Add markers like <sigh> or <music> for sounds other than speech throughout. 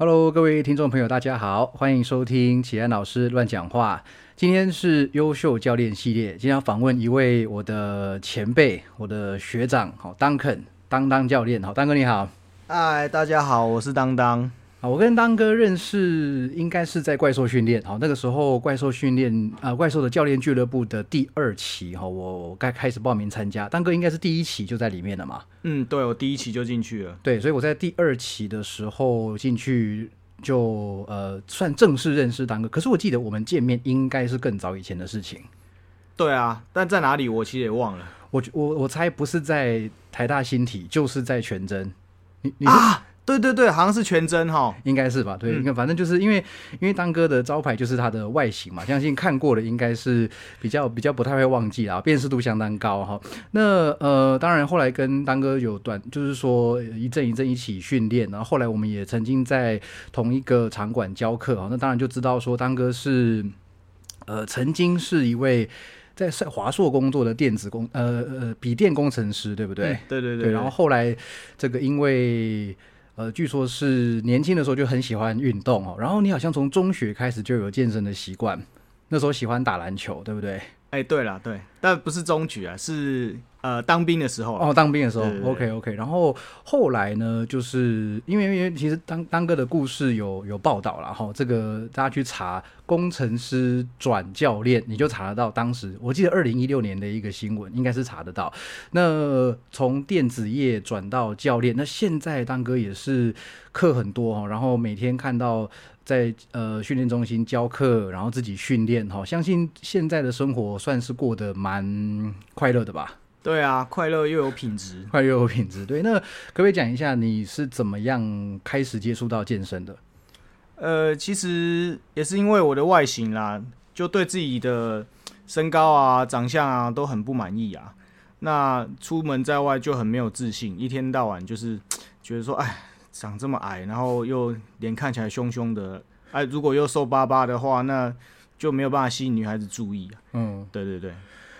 Hello，各位听众朋友，大家好，欢迎收听启安老师乱讲话。今天是优秀教练系列，今天要访问一位我的前辈，我的学长，好，当肯当当教练，好，当哥你好。嗨，大家好，我是当当。啊，我跟当哥认识应该是在怪兽训练，好，那个时候怪兽训练啊，怪兽的教练俱乐部的第二期，哈，我该开始报名参加，当哥应该是第一期就在里面了嘛。嗯，对，我第一期就进去了。对，所以我在第二期的时候进去就呃算正式认识当哥，可是我记得我们见面应该是更早以前的事情。对啊，但在哪里我其实也忘了。我我我猜不是在台大新体，就是在全真。你你啊？对对对，好像是全真哈，应该是吧？对，应该反正就是因为因为当哥的招牌就是他的外形嘛，相信看过的应该是比较比较不太会忘记啊，辨识度相当高哈。那呃，当然后来跟当哥有短，就是说一阵一阵一起训练，然后后来我们也曾经在同一个场馆教课啊，那当然就知道说当哥是呃曾经是一位在华硕工作的电子工呃呃笔电工程师，对不对？对对对。然后后来这个因为呃，据说是年轻的时候就很喜欢运动哦，然后你好像从中学开始就有健身的习惯，那时候喜欢打篮球，对不对？哎，对了，对，但不是中举啊，是。呃，当兵的时候哦，当兵的时候，OK OK。然后后来呢，就是因为因为其实当当哥的故事有有报道了哈，这个大家去查工程师转教练，你就查得到。当时我记得二零一六年的一个新闻，应该是查得到。那从电子业转到教练，那现在当哥也是课很多哈，然后每天看到在呃训练中心教课，然后自己训练哈，相信现在的生活算是过得蛮快乐的吧。对啊，快乐又有品质，快乐又有品质。对，那可不可以讲一下你是怎么样开始接触到健身的？呃，其实也是因为我的外形啦，就对自己的身高啊、长相啊都很不满意啊。那出门在外就很没有自信，一天到晚就是觉得说，哎，长这么矮，然后又脸看起来凶凶的，哎，如果又瘦巴巴的话，那就没有办法吸引女孩子注意啊。嗯，对对对。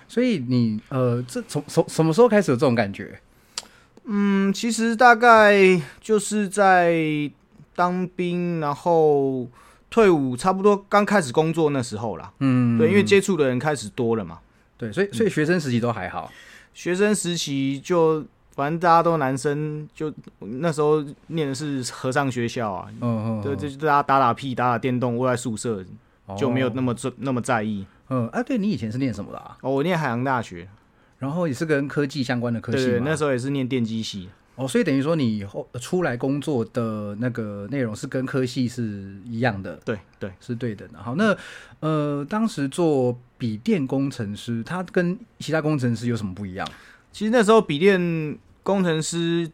所以你呃，这从从什么时候开始有这种感觉？嗯，其实大概就是在当兵，然后退伍，差不多刚开始工作那时候啦。嗯，对，因为接触的人开始多了嘛。对，所以所以学生时期都还好。学生时期就反正大家都男生，就那时候念的是和尚学校啊。嗯嗯。对，就大家打打屁、打打电动，窝在宿舍就没有那么在那么在意。嗯，啊，对你以前是念什么的啊？哦，我念海洋大学，然后也是跟科技相关的科系对，那时候也是念电机系。哦，所以等于说你以后出来工作的那个内容是跟科系是一样的。对对，是对的。好，那呃，当时做笔电工程师，他跟其他工程师有什么不一样？其实那时候笔电工程师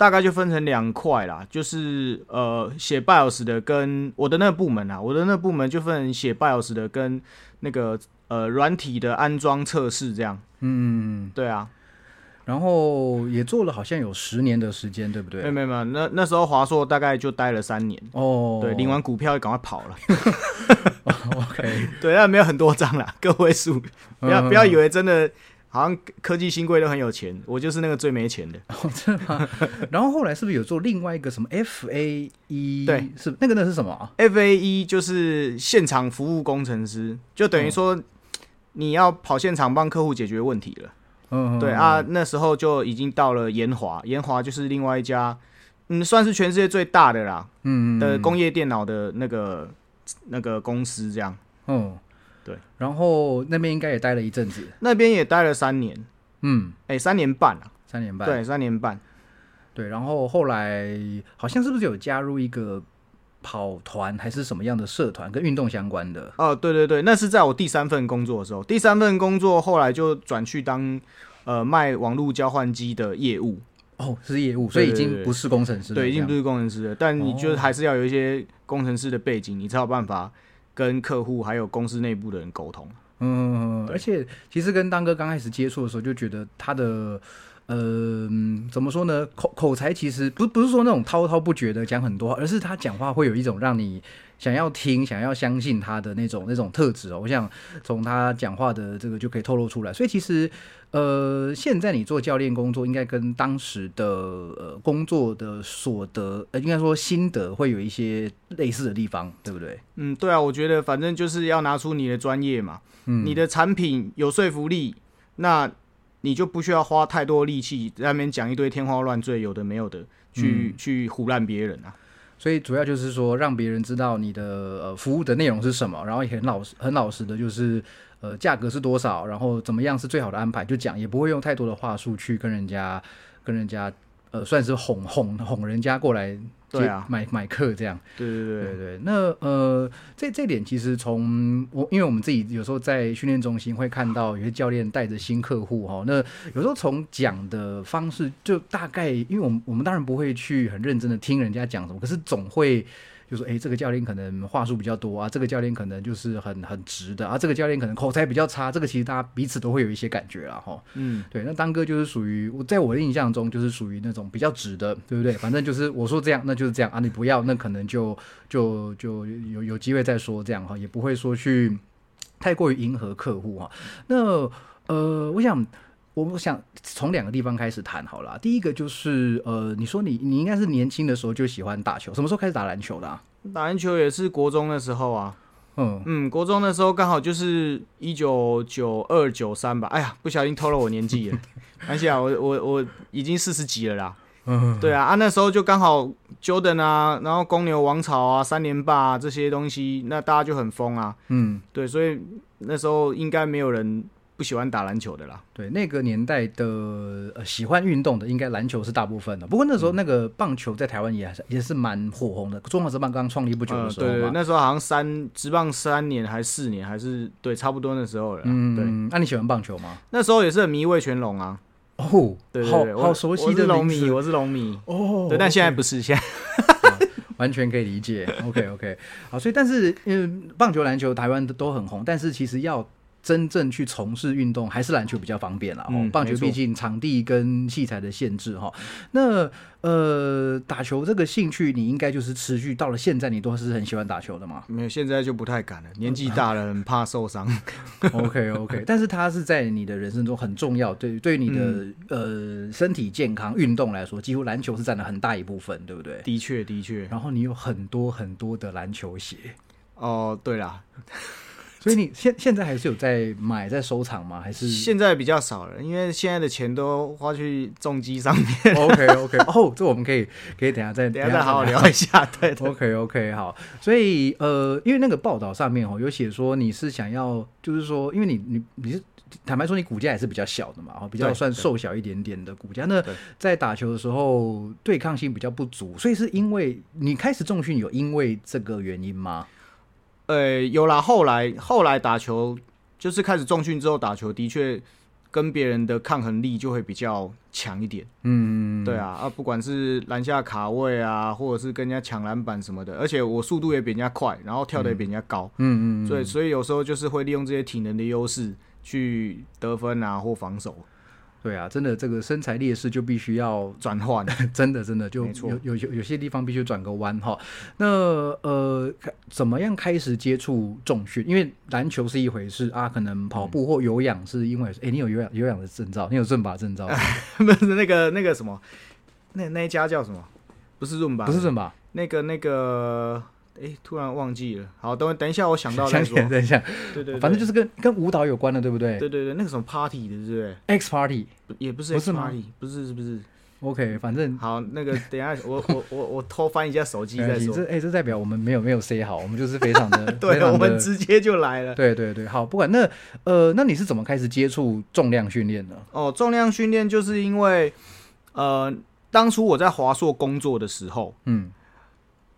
大概就分成两块啦，就是呃，写 BIOS 的跟我的那个部门啊，我的那个部门就分写 BIOS 的跟。那个呃，软体的安装测试这样，嗯，对啊，然后也做了好像有十年的时间，对不对？没有没有，那那时候华硕大概就待了三年哦，对，领完股票就赶快跑了。<laughs> OK，<laughs> 对，但没有很多张啦，个位数，不要不要以为真的。好像科技新贵都很有钱，我就是那个最没钱的。<laughs> 哦，真的吗？<laughs> 然后后来是不是有做另外一个什么 F A E？对，是那个那是什么？F A E 就是现场服务工程师，就等于说你要跑现场帮客户解决问题了。嗯，对啊，那时候就已经到了延华，延华就是另外一家，嗯，算是全世界最大的啦，嗯的工业电脑的那个那个公司这样。嗯。对，然后那边应该也待了一阵子，那边也待了三年，嗯，哎，三年半啊，三年半，对，三年半，对，然后后来好像是不是有加入一个跑团还是什么样的社团，跟运动相关的？哦，对对对，那是在我第三份工作的时候，第三份工作后来就转去当呃卖网络交换机的业务，哦，是业务，所以已经不是工程师，对，已经不是工程师了，但你就还是要有一些工程师的背景，你才有办法。跟客户还有公司内部的人沟通，嗯，而且其实跟当哥刚开始接触的时候，就觉得他的呃，嗯怎么说呢？口口才其实不不是说那种滔滔不绝的讲很多话，而是他讲话会有一种让你想要听、想要相信他的那种那种特质哦。我想从他讲话的这个就可以透露出来。所以其实，呃，现在你做教练工作，应该跟当时的呃工作的所得，呃，应该说心得会有一些类似的地方，对不对？嗯，对啊，我觉得反正就是要拿出你的专业嘛，嗯你的产品有说服力，那你就不需要花太多力气在那边讲一堆天花乱坠、有的没有的，去、去胡乱别人啊。所以主要就是说，让别人知道你的呃服务的内容是什么，然后也很老实、很老实的，就是呃价格是多少，然后怎么样是最好的安排，就讲，也不会用太多的话术去跟人家跟人家呃算是哄哄哄人家过来接对啊。买买课这样。对对对对对，那呃，这这点其实从我，因为我们自己有时候在训练中心会看到有些教练带着新客户哈，那有时候从讲的方式就大概，因为我们我们当然不会去很认真的听人家讲什么，可是总会就说，哎，这个教练可能话术比较多啊，这个教练可能就是很很直的啊，这个教练可能口才比较差，这个其实大家彼此都会有一些感觉啦哈。嗯，对，那当哥就是属于我在我的印象中就是属于那种比较直的，对不对？反正就是我说这样，那就是这样啊，你不要，那可能就就就有有机会再说这样哈，也不会说去太过于迎合客户哈。那呃，我想。我想从两个地方开始谈好了啊。第一个就是呃，你说你你应该是年轻的时候就喜欢打球，什么时候开始打篮球的啊？打篮球也是国中的时候啊，嗯，嗯，国中的时候刚好就是一九九二九三吧。哎呀，不小心偷了我年纪了，<laughs> 而且啊，我我我已经四十几了啦。嗯，对啊，啊那时候就刚好 Jordan 啊，然后公牛王朝啊、三连霸、啊、这些东西，那大家就很疯啊。嗯，对，所以那时候应该没有人不喜欢打篮球的啦。对，那个年代的呃喜欢运动的，应该篮球是大部分的。不过那时候那个棒球在台湾也是也是蛮火红的，中华职棒刚创立不久的嗯，对对，时候。那时候好像三职棒三年还是四年，还是对，差不多那时候了嗯。对，嗯，那、你喜欢棒球吗？那时候也是很迷魏全龙啊。哦，对对对，好好熟悉的龙迷，我是龙迷。哦。对，但现在不是，现在 <laughs> 完全可以理解。OK OK，好，所以但是嗯棒球、篮球台湾都很红，但是其实要真正去从事运动，还是篮球比较方便啦。哦嗯棒球毕竟场地跟器材的限制哈。那呃，打球这个兴趣，你应该就是持续到了现在，你都是很喜欢打球的嘛没有，现在就不太敢了，年纪大了，很怕受伤。<laughs> OK OK，但是它是在你的人生中很重要，对对于你的、嗯呃身体健康、运动来说，几乎篮球是占了很大一部分，对不对？的确，的确。然后你有很多很多的篮球鞋，哦，对啦，所以你现现在还是有在买在收藏吗？还是现在比较少了，因为现在的钱都花去重机上面。OK OK <laughs> 哦，这我们可以可以等下再等下再好好聊一下。对对 OK OK 好，所以呃，因为那个报道上面哦有写说你是想要，就是说，因为你你你是坦白说你骨架也是比较小的嘛，哦，比较算瘦小一点点的骨架。那在打球的时候对抗性比较不足，所以是因为你开始重训有因为这个原因吗？呃，有啦，后来后来打球就是开始重训之后打球，的确跟别人的抗衡力就会比较强一点。嗯，对啊，啊，不管是篮下卡位啊，或者是跟人家抢篮板什么的，而且我速度也比人家快，然后跳的也比人家高，嗯，嗯嗯，所以所以有时候就是会利用这些体能的优势去得分啊或防守对啊，真的这个身材劣势就必须要转换。<laughs> 真的真的就有有有有些地方必须转个弯哈。那呃，怎么样开始接触重训？因为篮球是一回事啊，可能跑步或有氧是因为，哎、你有有氧有氧的证照，你有正法证照，<laughs> 不是那个那个什么，那那一家叫什么？不是润吧？不是润吧？那个那个，哎、突然忘记了。好，等等一下，我想到再说。等一下，对对对，反正就是跟跟舞蹈有关的，对不对对对对，那个什么 party 的，对不对？？X Party。也不是不 X 是 party，不是是不是？OK，反正好，那个等一下我我我我偷翻一下手机再说。哎、这代表我们没有没有 say 好，我们就是非常的 <laughs> 对，的我们直接就来了。对对对，好，不管那呃，那你是怎么开始接触重量训练的？哦，重量训练就是因为，呃，当初我在华硕工作的时候，嗯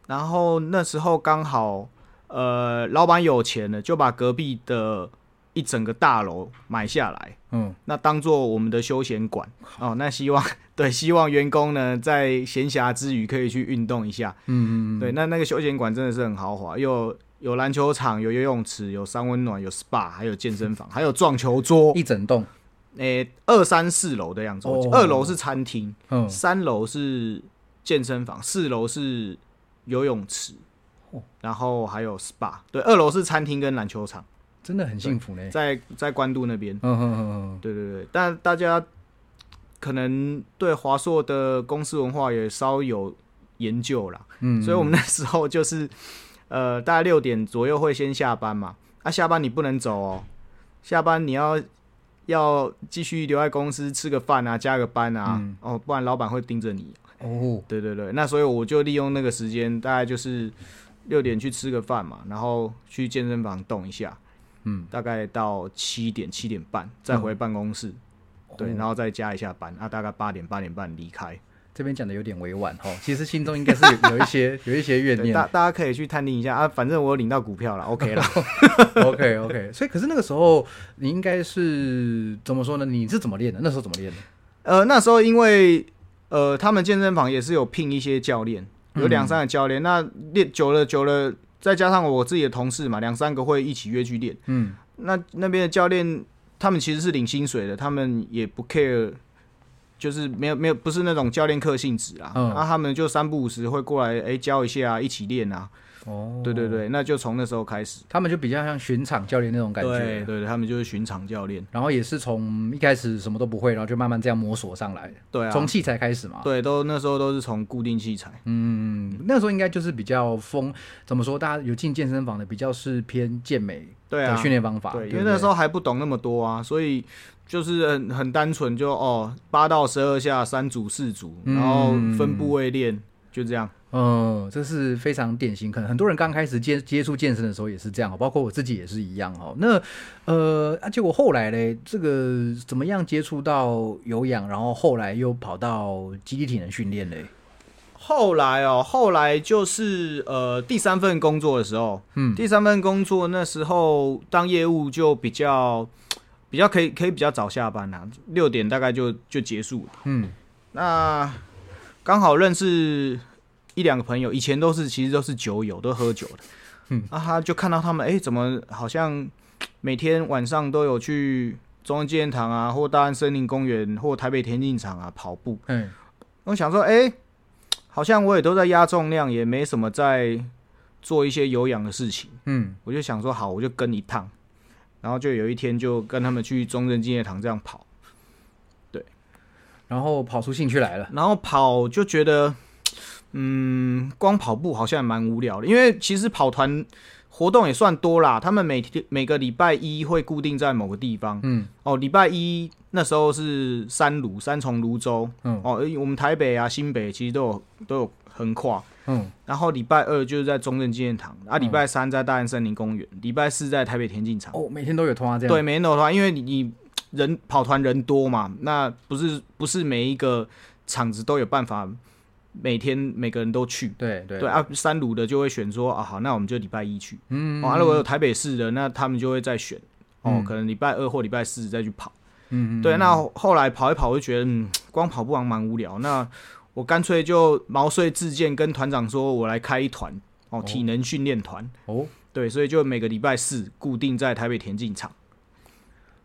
然后那时候刚好，呃，老板有钱了，就把隔壁的一整个大楼买下来，嗯那当做我们的休闲馆哦。那希望 <laughs> 对，希望员工呢在闲暇之余可以去运动一下。嗯嗯，对，那那个休闲馆真的是很豪华，有有篮球场，有游泳池，有三温暖，有 SPA，还有健身房，还有撞球桌。一整栋。诶、二三四楼的样子。哦二楼是餐厅，嗯，三楼是健身房，四楼是游泳池哦，然后还有 SPA。对，二楼是餐厅跟篮球场，真的很幸福呢。在在关渡那边。嗯嗯嗯嗯，对对对，但大家可能对华硕的公司文化也稍有研究啦，嗯，所以我们那时候就是呃，大概六点左右会先下班嘛。啊，下班你不能走哦，下班你要要继续留在公司吃个饭啊，加个班啊，嗯哦，不然老板会盯着你。哦，对对对，那所以我就利用那个时间，大概就是六点去吃个饭嘛，然后去健身房动一下，嗯，大概到七点七点半再回办公室，对，哦然后再加一下班，啊，大概八点八点半离开。这边讲的有点委婉哦，其实心中应该是有 <laughs> 有一些有一些怨，念。大大家可以去探听一下啊，反正我有领到股票了，OK 了。<laughs> OK OK，所以可是那个时候你应该是怎么说呢？你是怎么练的？那时候怎么练的？呃，那时候因为呃，他们健身房也是有聘一些教练，有嗯两三个教练，那练久了久了，再加上我自己的同事嘛，两三个会一起约去练。嗯，那那边的教练，他们其实是领薪水的，他们也不 care，就是没有没有不是那种教练课性质啊，嗯。那、他们就三不五时会过来，哎、教一下啊，一起练啊，哦，对对对，那就从那时候开始，他们就比较像巡场教练那种感觉。对对，他们就是巡场教练，然后也是从一开始什么都不会，然后就慢慢这样摸索上来的，对啊，从器材开始嘛。对，都那时候都是从固定器材，嗯，那时候应该就是比较疯，怎么说？大家有进健身房的，比较是偏健美的对啊，训练方法。对，对，因为那时候还不懂那么多啊，所以就是很很单纯就，哦八到十二下三组四组，嗯然后分部位练，就这样。嗯，这是非常典型，可能很多人刚开始接接触健身的时候也是这样哦，包括我自己也是一样哦。那呃，而且我后来嘞，这个怎么样接触到有氧，然后后来又跑到基地体能训练嘞？后来哦，后来就是呃第三份工作的时候，嗯第三份工作那时候当业务就比较比较可以可以比较早下班啦、六点大概就就结束了。嗯那刚好认识一两个朋友，以前都是其实都是酒友，都喝酒的。嗯，啊，他就看到他们，哎、怎么好像每天晚上都有去中央纪念堂啊，或大安森林公园，或台北田径场啊跑步。嗯我想说，哎、好像我也都在压重量，也没什么在做一些有氧的事情。嗯我就想说，好，我就跟一趟。然后就有一天就跟他们去中正纪念堂这样跑。对然后跑出兴趣来了。然后跑就觉得，嗯，光跑步好像蛮无聊的，因为其实跑团活动也算多啦。他们每天每个礼拜一会固定在某个地方。嗯哦，礼拜一那时候是三芦，三重泸州。嗯哦，我们台北啊、新北其实都有都有横跨。嗯然后礼拜二就是在中正纪念堂，啊，礼拜三在大安森林公园，礼拜四在台北田径场。哦，每天都有通啊这样。对，每天都有通，因为你你人跑团人多嘛，那不是不是每一个场子都有办法每天每个人都去。对对对啊，三鲁的就会选说啊，好，那我们就礼拜一去。嗯哦，啊如果有台北市的，那他们就会再选哦，嗯可能礼拜二或礼拜四再去跑。嗯嗯对，那后来跑一跑，我就觉得嗯，光跑步完蛮无聊。那我干脆就毛遂自荐，跟团长说我来开一团哦，体能训练团。哦，对，所以就每个礼拜四固定在台北田径场。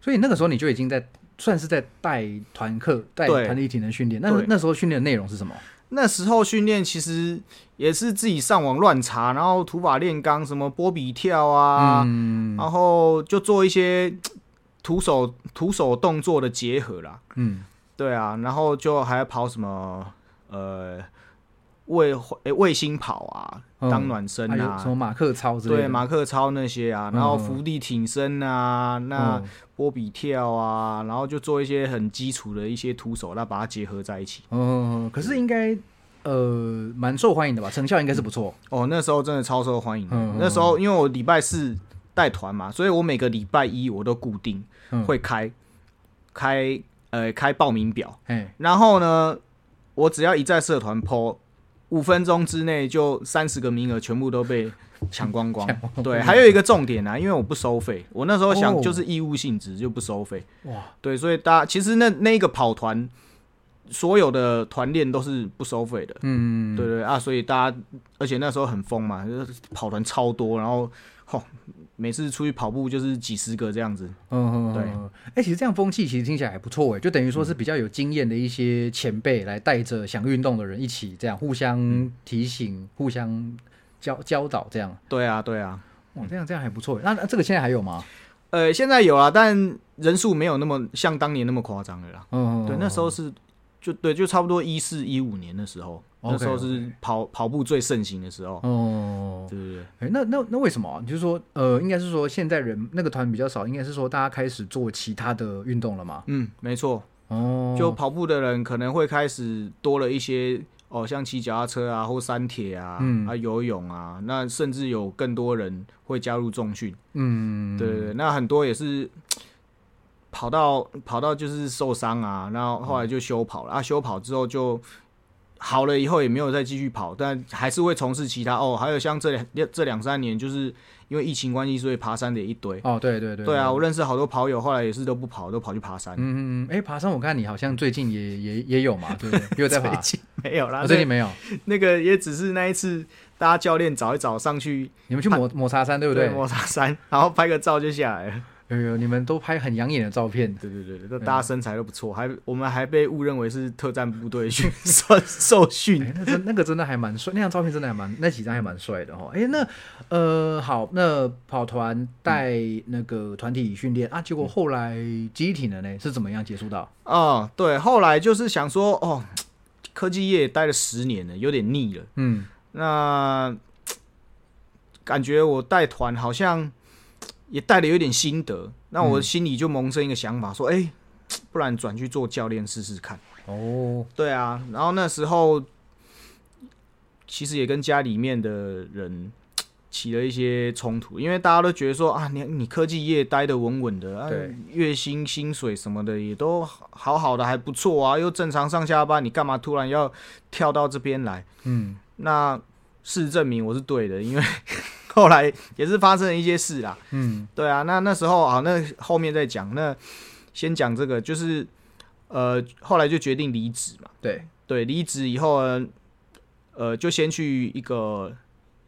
所以那个时候你就已经在算是在带团课、带团体体能训练。那那时候训练的内容是什么？那时候训练其实也是自己上网乱查，然后土法炼钢，什么波比跳啊，嗯然后就做一些徒手徒手动作的结合啦。嗯对啊，然后就还要跑什么呃卫诶卫星跑啊，嗯。当暖身啊，什么马克操之类的？对马克操那些啊，然后嗯伏地挺身啊，那嗯。波比跳啊，然后就做一些很基础的一些徒手，那把它结合在一起。嗯，可是应该呃蛮受欢迎的吧？成效应该是不错。哦，那时候真的超受欢迎那时候因为我礼拜四带团嘛，所以我每个礼拜一我都固定嗯。会开、开呃开报名表，哎，然后呢，我只要一在社团 PO，五分钟之内就三十个名额全部都被 <laughs> 抢光光对，还有一个重点啊，因为我不收费，我那时候想哦就是义务性质就不收费。哇，对，所以大家其实那那个跑团。所有的团练都是不收费的，嗯，对对啊，所以大家，而且那时候很疯嘛，就是跑团超多，然后吼每次出去跑步就是几十个这样子。嗯，对嗯。哎、其实这样风气其实听起来还不错哎，就等于说是比较有经验的一些前辈来带着想运动的人一起这样互相提醒、互相教教导这样。对啊，对啊。哇，这样这样还不错。那那这个现在还有吗？呃，现在有啊，但人数没有那么像当年那么夸张了啦。嗯，对，那时候是就对，就差不多一四一五年的时候，那时候是跑跑步最盛行的时候。哦，对对对，哎、那那那为什么啊？你就是说，呃，应该是说现在人那个团比较少，应该是说大家开始做其他的运动了嘛？嗯，没错，哦，就跑步的人可能会开始多了一些哦，像骑脚踏车啊，或山铁啊，嗯啊游泳啊，那甚至有更多人会加入重训。嗯，对对对，那很多也是跑到跑到就是受伤啊，然后后来就休跑了、啊，休跑之后就好了，以后也没有再继续跑，但还是会从事其他哦。还有像这两这两三年，就是因为疫情关系，所以爬山的也一堆。哦，对对对，对啊，我认识好多跑友，后来也是都不跑，都跑去爬山。嗯嗯嗯，哎、爬山我看你好像最近也也也有嘛，对不对？也 <laughs> 有在爬，最近没有啦，我最近没有。那那个也只是那一次，大家教练找一找上去，你们去抹抹茶山对不对？抹茶山，然后拍个照就下来了。有有，你们都拍很养眼的照片。对对对大家身材都不错，还我们还被误认为是特战部队训受受训哎、。那真那个真的还蛮帅，那张照片真的还蛮，那几张还蛮帅的哦。哎、那呃好，那跑团带那个团体训练、啊，结果后来集体的呢是怎么样结束到？哦，对，后来就是想说，哦，科技业待了十年了，有点腻了。嗯那感觉我带团好像也带了有点心得，那我心里就萌生一个想法，说，哎、<tsk> 不然转去做教练试试看。哦，对啊，然后那时候其实也跟家里面的人 <tsk> 起了一些冲突，因为大家都觉得说啊，你你科技业待的稳稳的，啊，月薪薪水什么的也都好好的，还不错啊，又正常上下班，你干嘛突然要跳到这边来？嗯那事实证明我是对的，因为后来也是发生了一些事啦。嗯对啊，那那时候啊，那后面再讲，那先讲这个，就是呃，后来就决定离职嘛。对，对，离职以后呢，呃，就先去一个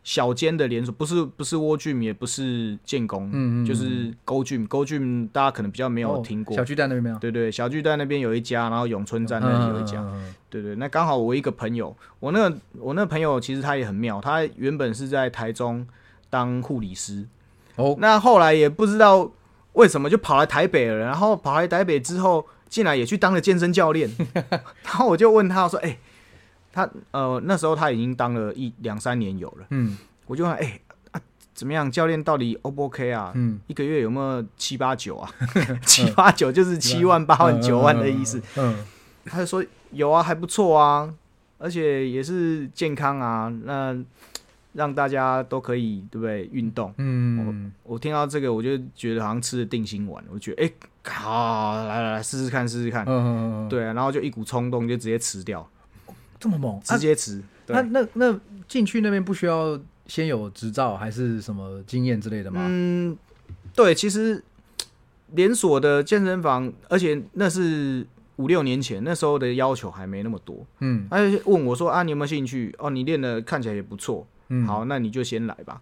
小间的连锁，不是不是蜗郡，也不是建工，嗯嗯就是勾郡，勾郡大家可能比较没有哦听过。小巨蛋那边没有？对对，小巨蛋那边有一家，然后永春站那里有一家。嗯对对，那刚好我一个朋友，我那个我那个朋友其实他也很妙，他原本是在台中当护理师，哦，那后来也不知道为什么就跑来台北了，然后跑来台北之后，进来也去当了健身教练。<laughs> 然后我就问他说：“哎、他呃那时候他已经当了一两三年有了，嗯我就问哎、啊怎么样，教练到底 O 不 OK 啊？嗯，一个月有没有七八九啊？<laughs> 七八九就是七万八万九万的意思。嗯他就说有啊，还不错啊，而且也是健康啊，那让大家都可以对不对运动。嗯我听到这个，我就觉得好像吃了定心丸，我觉得哎、好，来来来试试看试试看，嗯，对啊，然后就一股冲动就直接辞掉，这么猛，直接辞。那，那那进去那边不需要先有执照还是什么经验之类的吗？嗯，对，其实连锁的健身房，而且那是五六年前，那时候的要求还没那么多。嗯他就问我说：“啊，你有没有兴趣？哦，你练的看起来也不错，嗯，好，那你就先来吧。”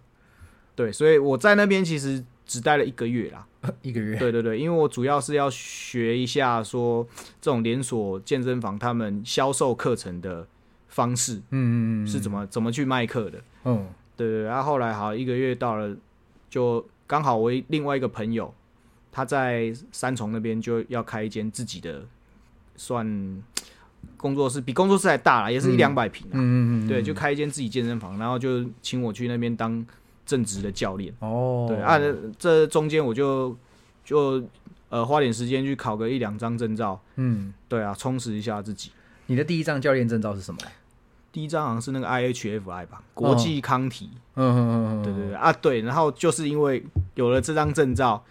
对，所以我在那边其实只待了一个月啦。<laughs> 一个月，对对对，因为我主要是要学一下说这种连锁健身房他们销售课程的方式嗯嗯嗯，是怎么怎么去卖课的。嗯对对对，然后后来好一个月到了，就刚好我另外一个朋友他在三重那边就要开一间自己的算工作室，比工作室还大啦，也是一嗯两百平啊。嗯嗯嗯，对，就开一间自己健身房，然后就请我去那边当正职的教练。哦，对啊，这中间我就就呃花点时间去考个一两张证照，嗯，对啊，充实一下自己。你的第一张教练证照是什么？第一张好像是那个 IHFI 吧，国际康体。嗯嗯嗯，对对对啊，对，然后就是因为有了这张证照，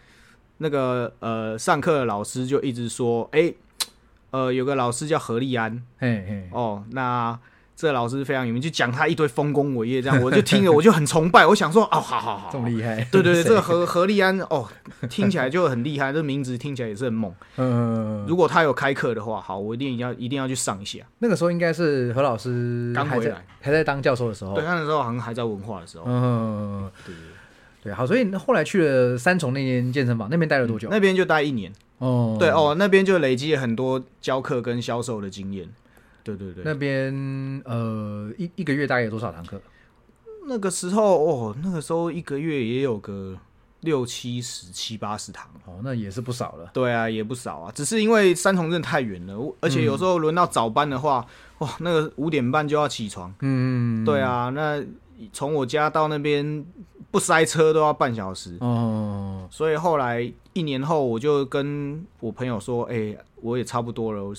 那个呃上课的老师就一直说，哎、呃有个老师叫何立安。嘿嘿，哦，那这个老师非常有名，就讲他一堆丰功伟业，这样我就听了 <laughs> 我就很崇拜，我想说哦，好好好，这么厉害，对对对，<laughs> 这个何何立安哦，听起来就很厉害，这名字听起来也是很猛。嗯，如果他有开课的话，好，我一定要一定要去上一下。那个时候应该是何老师刚回来。还在当教授的时候，对，那时候好像还在文化的时候，嗯，对对对。对，好，所以后来去了三重那间健身房，那边待了多久？那边就待一年。哦，对，哦，那边就累积了很多教课跟销售的经验。对对对，那边呃一一个月大概有多少堂课？那个时候哦，那个时候一个月也有个六七十、七八十堂。哦，那也是不少了。对啊，也不少啊，只是因为三重镇太远了，而且有时候轮到早班的话，哇，那个五点半就要起床。嗯，对啊，那从我家到那边不塞车都要半小时。哦，所以后来一年后，我就跟我朋友说：“哎、我也差不多了，我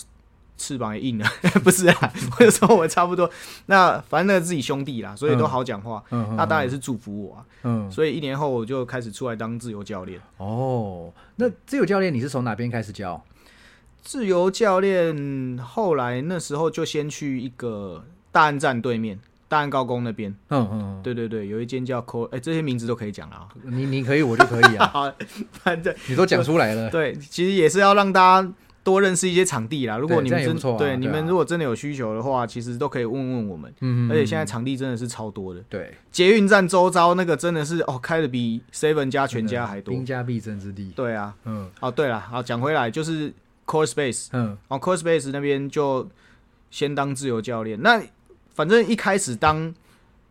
翅膀也硬了。<laughs> ”不是啊，我就说我差不多。那反正那个自己兄弟啦，所以都好讲话。嗯，那当然也是祝福我啊。嗯，所以一年后我就开始出来当自由教练。哦，那自由教练你是从哪边开始教？自由教练后来那时候就先去一个大安站对面，大安高工那边。嗯嗯，对对对，有一间叫 Co，哎、这些名字都可以讲了啊。你你可以，我就可以啊，<laughs> 好，反正你都讲出来了。对，其实也是要让大家多认识一些场地啦。如果你们真对你们如果真的有需求的话，其实都可以问问我们。嗯，而且现在场地真的是超多的，对捷运站周遭那个真的是哦，开的比 Seven 加全家还多。兵家必争之地。对啊，嗯哦对了，好讲回来就是 Core Space，嗯哦 Core Space 那边就先当自由教练。那反正一开始当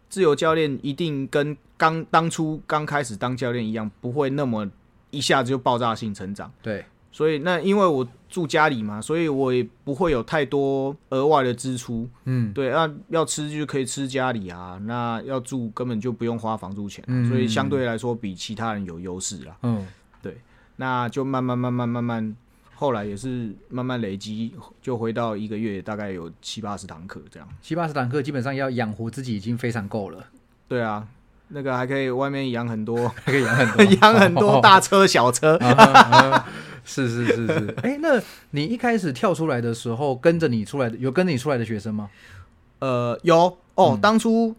自由教练，一定跟刚当初刚开始当教练一样，不会那么一下子就爆炸性成长。对，所以那因为我住家里嘛，所以我也不会有太多额外的支出。嗯对，那要吃就可以吃家里啊，那要住根本就不用花房租钱啊、嗯所以相对来说比其他人有优势啦。嗯对那就慢慢慢慢慢慢，后来也是慢慢累积，就回到一个月大概有七八十堂课这样。七八十堂课基本上要养活自己已经非常够了，对啊，那个还可以外面养很多还可以养很多 <laughs> 养很多大车小车。<laughs> 是是是是，哎、那你一开始跳出来的时候，跟着你出来的有跟着你出来的学生吗？呃，有哦，嗯当初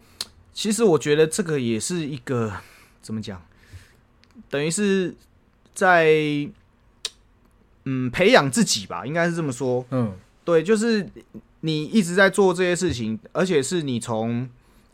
其实我觉得这个也是一个怎么讲，等于是在嗯培养自己吧，应该是这么说。嗯对，就是你一直在做这些事情，而且是你从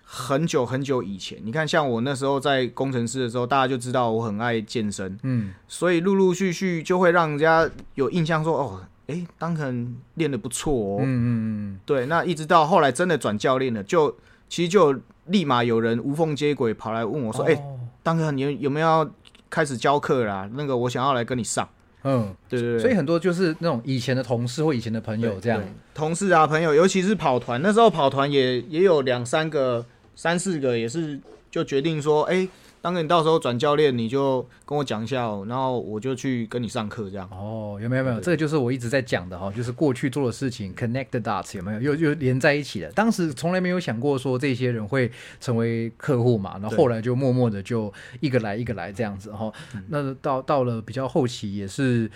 很久很久以前，你看，像我那时候在工程师的时候，大家就知道我很爱健身，嗯所以陆陆续续就会让人家有印象说，哦，诶，当肯练的不错哦。嗯嗯嗯对，那一直到后来真的转教练了，就其实就立马有人无缝接轨跑来问我嗯，说，诶，哦当哥，你有有没有要开始教课啦？那个我想要来跟你上。嗯，对对对，所以很多就是那种以前的同事或以前的朋友这样，同事啊朋友，尤其是跑团，那时候跑团也也有两三个、三四个，也是就决定说，哎、当你到时候转教练，你就跟我讲一下哦，然后我就去跟你上课这样。哦，有没有没有？对这个就是我一直在讲的哈，就是过去做的事情 connect the dots 有没有？又又连在一起的。当时从来没有想过说这些人会成为客户嘛，然后对后来就默默的就一个来一个来这样子哈。那到到了比较后期也是。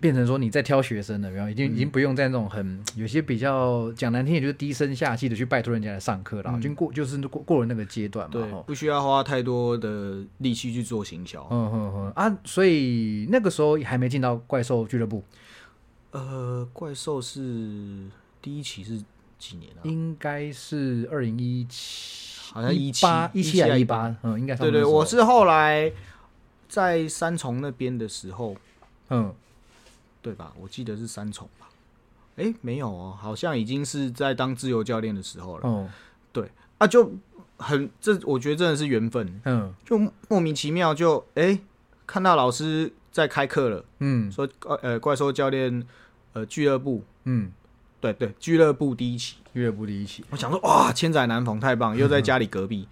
变成说你在挑学生了，然后已经已经不用在那种很有些比较讲难听也，就是低声下气的去拜托人家来上课了，嗯已经过就是过过了那个阶段嘛。对，不需要花太多的力气去做行销。嗯嗯嗯啊，所以那个时候还没进到怪兽俱乐部，呃，怪兽是第一期是几年啊？应该是二零一七，好像17八一七还17一八，嗯，应该差对对，我是后来在三重那边的时候，嗯对吧？我记得是三重吧？诶，没有哦，好像已经是在当自由教练的时候了。哦。啊，就很这，我觉得真的是缘分，嗯。就莫名其妙就诶，看到老师在开课了，嗯。说呃呃怪兽教练呃俱乐部，嗯，对对，俱乐部第一期，俱乐部第一期。我想说哇，千载难逢，太棒，又在家里隔壁，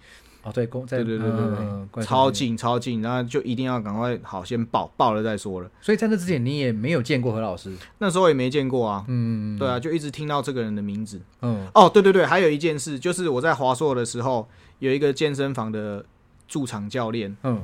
哦，对，公在对对对对对，超近超近，然后就一定要赶快好先报，报了再说了。所以在那之前你也没有见过何老师，那时候也没见过啊，嗯对啊，就一直听到这个人的名字。嗯。哦，对对对，还有一件事，就是我在华硕的时候，有一个健身房的驻场教练，嗯。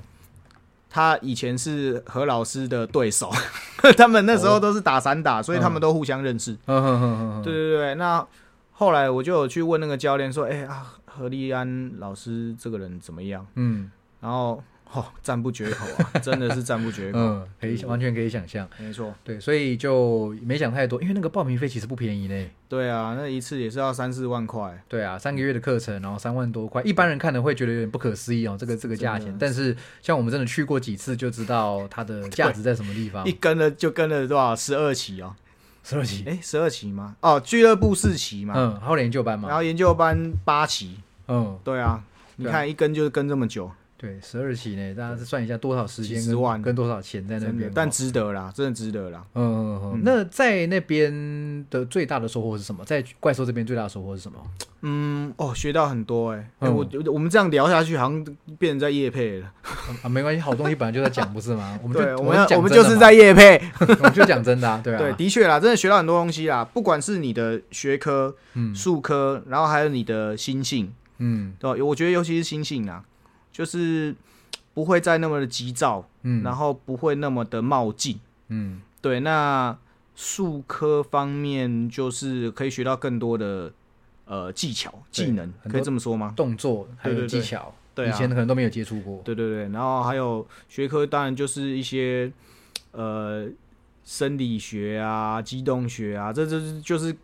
他以前是何老师的对手，<laughs> 他们那时候都是打散打，所以他们都互相认识。嗯嗯嗯嗯，对对对，那后来我就有去问那个教练说：“哎、啊，何立安老师这个人怎么样嗯？”然后哦，赞不绝口啊，真的是赞不绝口。<laughs> 嗯，可以完全可以想象。没错，对，所以就没想太多，因为那个报名费其实不便宜呢。对啊，那一次也是要三四万块。对啊，三个月的课程，然后三万多块，一般人看了会觉得有点不可思议哦，这个这个价钱。但是像我们真的去过几次，就知道它的价值在什么地方。<laughs> 一跟了就跟了多少？十二期哦，十二期？哎，十二期吗？哦，俱乐部四期嘛。嗯，还有研究班嘛？然后研究班八期。嗯，对啊，你看一跟就是跟这么久。对，十二期呢，大家算一下多少时间，十万跟多少钱在那边，但值得啦，真的值得啦。嗯嗯嗯。那在那边的最大的收获是什么？在怪兽这边最大的收获是什么？嗯，哦，学到很多哎。我我们这样聊下去，好像变成在夜配了。<laughs> 啊，没关系，好东西本来就在讲，不是吗？<laughs> 我们对，我们我们就是在夜配，<laughs> 我们就讲真的啊，对啊。对，的确啦，真的学到很多东西啦。不管是你的学科、嗯术科，然后还有你的心性，嗯，对，我觉得尤其是心性啊，就是。不会再那么的急躁，嗯，然后不会那么的冒进，嗯，对。那术科方面就是可以学到更多的呃技巧、技能，可以这么说吗？动作还有技巧，对，以前可能都没有接触过。对对对，然后还有学科，当然就是一些呃生理学啊、机动学啊，这这就是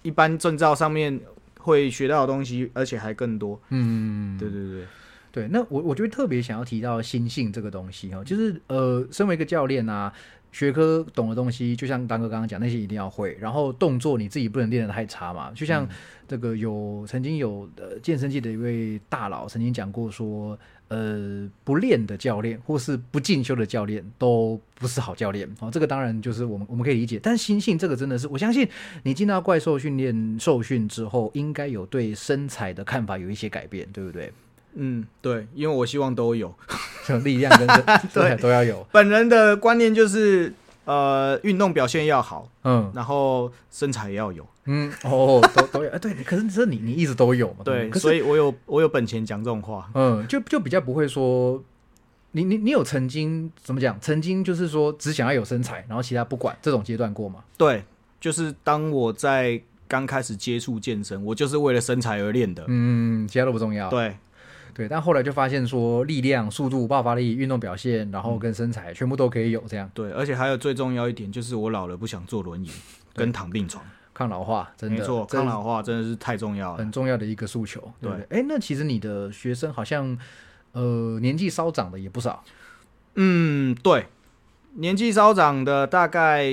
一般证照上面会学到的东西，而且还更多。嗯，对对对。对，那我我就会特别想要提到心性这个东西哦，就是呃，身为一个教练啊，学科懂的东西，就像当哥刚刚讲那些一定要会，然后动作你自己不能练得太差嘛。就像这个有曾经有呃健身界的一位大佬曾经讲过说，呃，不练的教练或是不进修的教练都不是好教练哦。这个当然就是我们我们可以理解，但是心性这个真的是，我相信你进到怪兽训练受训之后，应该有对身材的看法有一些改变，对不对？嗯，对，因为我希望都有，力量跟 <laughs> 对都要有。本人的观念就是，呃，运动表现要好，嗯，然后身材也要有，嗯，哦，都都有，哎，对，可是这你你一直都有嘛？对，所以我有我有本钱讲这种话，嗯，就就比较不会说，你你你有曾经怎么讲？曾经就是说只想要有身材，然后其他不管这种阶段过吗？对，就是当我在刚开始接触健身，我就是为了身材而练的，嗯，其他都不重要，对。对，但后来就发现说，力量、速度、爆发力、运动表现，然后跟身材全部都可以有这样。对，而且还有最重要一点，就是我老了不想坐轮椅 <laughs> 跟躺病床，抗老化，真的没错，抗老化真的是太重要了，很重要的一个诉求。对，哎，那其实你的学生好像呃年纪稍长的也不少。嗯，对，年纪稍长的大概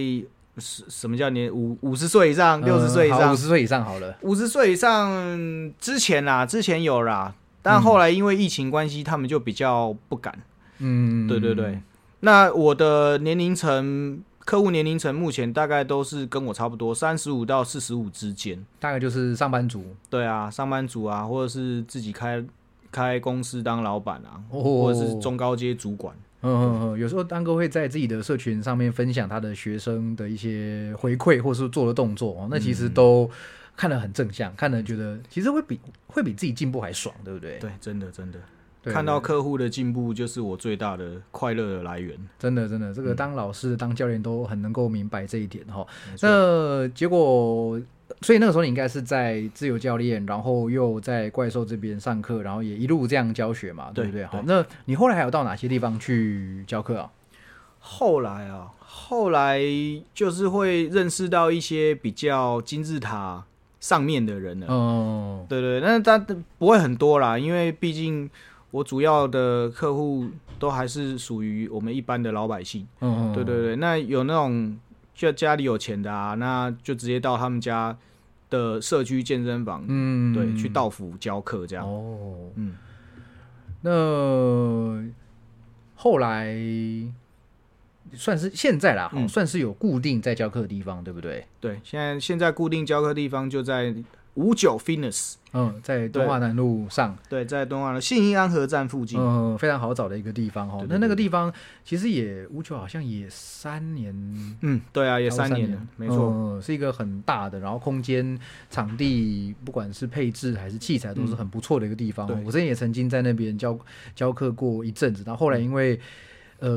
什什么叫年五五十岁以上，六十岁以上，五十岁以上好了，五十岁以上之前啦，之前有啦。但后来因为疫情关系，他们就比较不敢。嗯，对对对。那我的年龄层，客户年龄层目前大概都是跟我差不多，三十五到四十五之间。大概就是上班族。对啊，上班族啊，或者是自己开开公司当老板啊，或者是中高阶主管。嗯嗯嗯。有时候丹哥会在自己的社群上面分享他的学生的一些回馈，或是做的动作。那其实都。看得很正向，看得觉得其实会比会比自己进步还爽，对不对？对，真的真的，看到客户的进步就是我最大的快乐的来源。真的真的，这个当老师当教练都很能够明白这一点哈。那结果，所以那个时候你应该是在自由教练，然后又在怪兽这边上课，然后也一路这样教学嘛，对不对？好，那你后来还有到哪些地方去教课啊？后来啊，后来就是会认识到一些比较金字塔。上面的人了，哦，对对，那但不会很多啦，因为毕竟我主要的客户都还是属于我们一般的老百姓，嗯，对对对，那有那种就家里有钱的啊，那就直接到他们家的社区健身房，嗯，对，去到府教课这样，哦，嗯，那后来。算是现在啦，算是有固定在教课的地方，对不对？对，现在现在固定教课地方就在五九 Fitness，嗯，在东华南路上，对，在东华的信义安和站附近，嗯，非常好找的一个地方哈。那那个地方其实也五九好像也三年，嗯，对啊，也三年，没错，是一个很大的，然后空间、场地，不管是配置还是器材，都是很不错的一个地方。我之前也曾经在那边教教课过一阵子，然后后来因为。呃，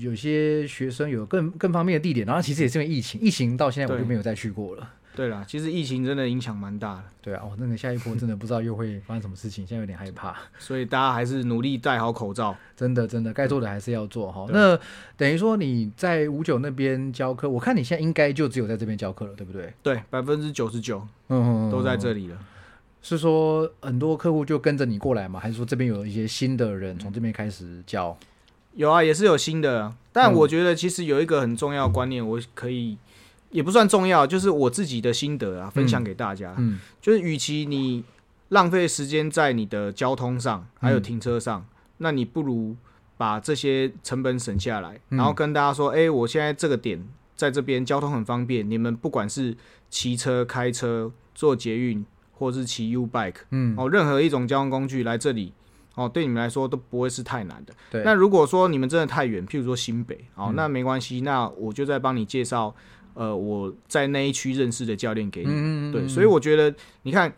有些学生有更更方便的地点，然后其实也是因为疫情，疫情到现在我就没有再去过了。对啦，其实疫情真的影响蛮大的，对啊，哦，那个下一波真的不知道又会发生什么事情，现在有点害怕。<laughs> 所以大家还是努力戴好口罩。真的，真的，该做的还是要做哈。那等于说你在五九那边教课，我看你现在应该就只有在这边教课了，对不对？对，百分之九十九嗯都在这里了。是说很多客户就跟着你过来吗？还是说这边有一些新的人从这边开始教？有啊，也是有新的，但嗯。我觉得其实有一个很重要的观念，我可以也不算重要，就是我自己的心得啊，分享给大家。嗯。就是与其你浪费时间在你的交通上，还有嗯停车上，那你不如把这些成本省下来，嗯。然后跟大家说：“哎、我现在这个点在这边，交通很方便，你们不管是骑车、开车、坐捷运，或是骑 U bike，嗯，哦，任何一种交通工具来这里。”哦，对你们来说都不会是太难的。对。那如果说你们真的太远，譬如说新北，哦，嗯那没关系，那我就再帮你介绍，呃，我在那一区认识的教练给你。嗯对，所以我觉得，你看，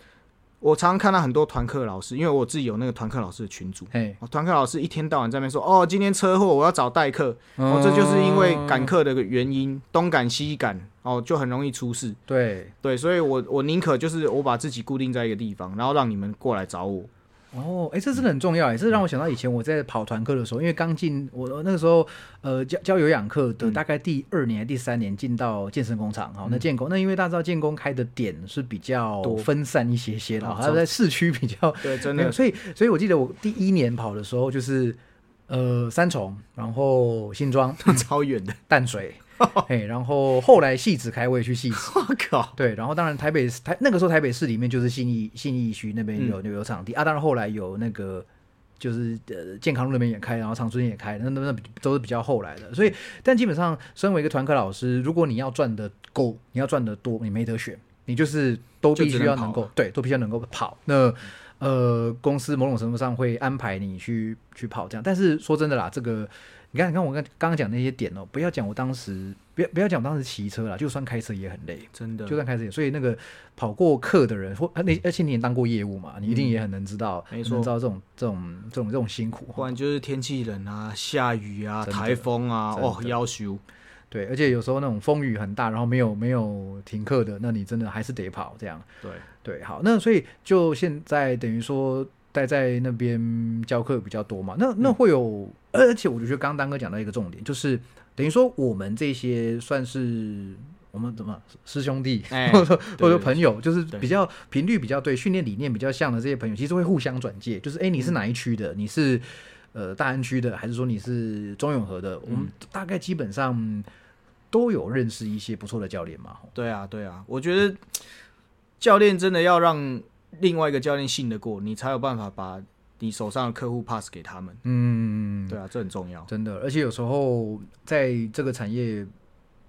我常常看到很多团课老师，因为我自己有那个团课老师的群组，团课老师一天到晚在那边说，哦，今天车祸，我要找代课，哦，这就是因为赶课的原因，东赶西赶，哦，就很容易出事。对。对，所以我我宁可就是我把自己固定在一个地方，然后让你们过来找我。哦，哎，这真的很重要哎，这让我想到以前我在跑团课的时候，因为刚进我那个时候，呃，教教有氧课的嗯大概第二年、第三年进到健身工厂，好，那建工，那因为大家知道建工开的点是比较多分散一些些的，哦它在市区比较 <laughs> 对，真的，所以所以我记得我第一年跑的时候就是呃三重，然后新庄、<laughs> 超远的。淡水，<laughs> 嘿，然后后来戏子开我也去戏子，<laughs> 我靠，对，然后当然台北市台那个时候台北市里面就是信义信义区那边嗯。有、有有场地。啊，当然后来有那个就是呃健康路那边也开，然后长春也开，那那那都是比较后来的，所以但基本上身为一个团课老师，如果你要赚的够，你要赚的多，你没得选，你就是都必须要能够对，都必须要能够跑。那呃，公司某种程度上会安排你去去跑这样，但是说真的啦，这个你看，你看我刚刚刚讲那些点哦，不要讲我当时，不要不要讲我当时骑车啦，就算开车也很累。真的就算开车也，所以那个跑过课的人，或呃那而且你也当过业务嘛，你一定也很能知道，没错很能知道这种这种这种这种辛苦。不然就是天气冷啊、下雨啊、台风啊，哦，要求。对，而且有时候那种风雨很大，然后没有没有停课的，那你真的还是得跑这样。对，对，好，那所以就现在等于说待在那边教课比较多嘛，那那会有，而且我就觉得刚刚丹哥讲到一个重点，就是等于说我们这些算是我们怎么师兄弟，哎 <laughs> 或者说或者说朋友，就是比较频率比较对，训练理念比较像的这些朋友，其实会互相转介，就是哎，你是哪一区的？你是呃大安区的，还是说你是中永和的？我们大概基本上都有认识一些不错的教练嘛。对啊，对啊，我觉得教练真的要让另外一个教练信得过，你才有办法把你手上的客户 pass 给他们。嗯，对啊，这很重要。真的，而且有时候在这个产业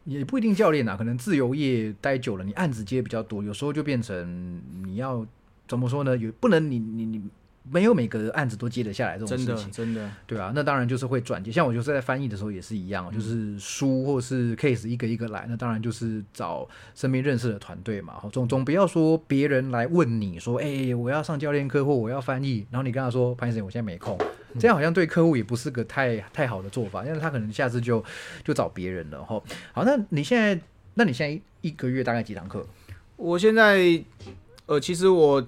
也不一定教练啊，可能自由业待久了，你案子接比较多，有时候就变成你要怎么说呢？有不能你你你没有每个案子都接得下来这种真的，事情，真的，对啊，那当然就是会转接。像我就是在翻译的时候也是一样，嗯就是书或是 case 一个一个来，那当然就是找身边认识的团队嘛。总总不要说别人来问你说，哎、我要上教练课或我要翻译，然后你跟他说潘先生我现在没空，这样好像对客户也不是个太太好的做法，因为他可能下次就就找别人了哈。好，那你现在，那你现在一个月大概几堂课？我现在，呃，其实我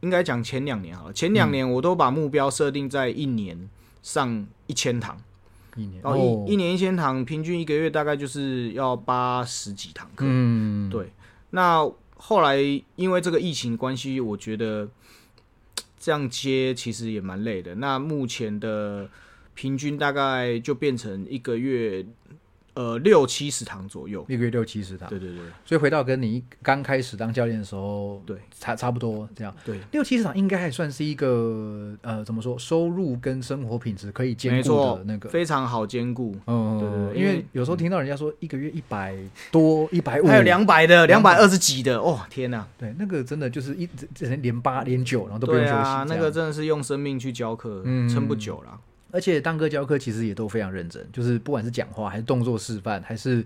应该讲前两年好了，前两年我都把目标设定在一年上一千堂，一年。然后一、一年一千堂，平均一个月大概就是要八十几堂课。嗯，对，那后来因为这个疫情关系，我觉得这样接其实也蛮累的。那目前的平均大概就变成一个月呃六七十堂左右。一个月六七十堂，对对对所以回到跟你刚开始当教练的时候，对，差差不多这样。对，六七十堂应该还算是一个呃，怎么说，收入跟生活品质可以兼顾的那个。非常好兼顾。嗯，对对对因为有时候听到人家说一个月一百多、一百五，还有两百的，两百二十几的，哦天哪！对，那个真的就是一连八连九，然后都不用休息。啊，那个真的是用生命去教课，嗯撑不久啦。而且当哥教课其实也都非常认真，就是不管是讲话还是动作示范，还是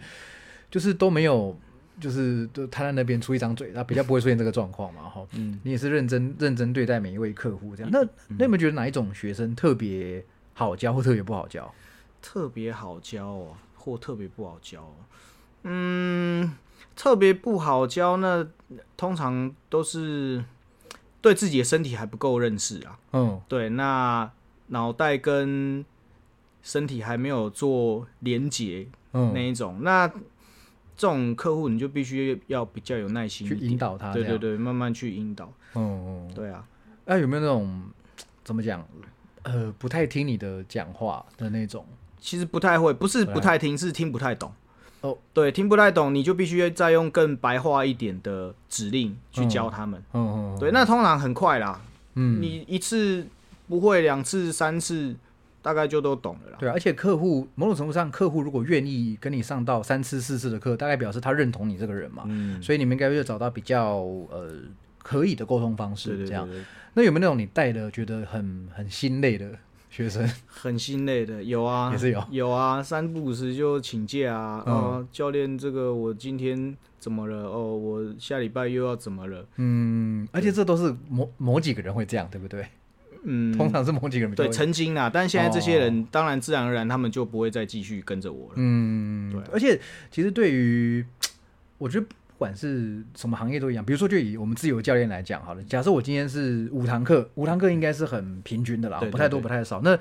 就是都没有，就是都他在那边出一张嘴，他比较不会出现这个状况嘛，哈。嗯，你也是认真认真对待每一位客户这样。那那有没有觉得哪一种学生特别好教或特别不好教？特别好教哦，或特别不好教哦。嗯，特别不好教，那通常都是对自己的身体还不够认识啊。嗯对，那脑袋跟身体还没有做连结那嗯，一种，那这种客户你就必须要比较有耐心去引导他，对对，对，慢慢去引导。嗯嗯，对啊，那有没有那种怎么讲？呃，不太听你的讲话的那种？其实不太会，不是不太。听，是听不太懂。哦，对，听不太懂，你就必须再用更白话一点的指令去教他们。嗯嗯，对，那通常很快啦，嗯，你一次不会，两次、三次，大概就都懂了啦。对啊，而且客户某种程度上，客户如果愿意跟你上到三次、四次的课，大概表示他认同你这个人嘛，嗯，所以你们应该会找到比较呃可以的沟通方式，这样。对对，那有没有那种你带的觉得很很心累的学生？<laughs> 很心累的，有啊，也是有有啊，三不五时就请假啊，教练，这个我今天怎么了？哦，我下礼拜又要怎么了？嗯，而且这都是某某几个人会这样，对不对？嗯，通常是某几个人对，曾经啦，但现在这些哦人，当然自然而然他们就不会再继续跟着我了。嗯，对啊而且其实对于我觉得不管是什么行业都一样，比如说就以我们自由教练来讲好了，假设我今天是五堂课，五堂课应该是很平均的啦，不太多不太少。那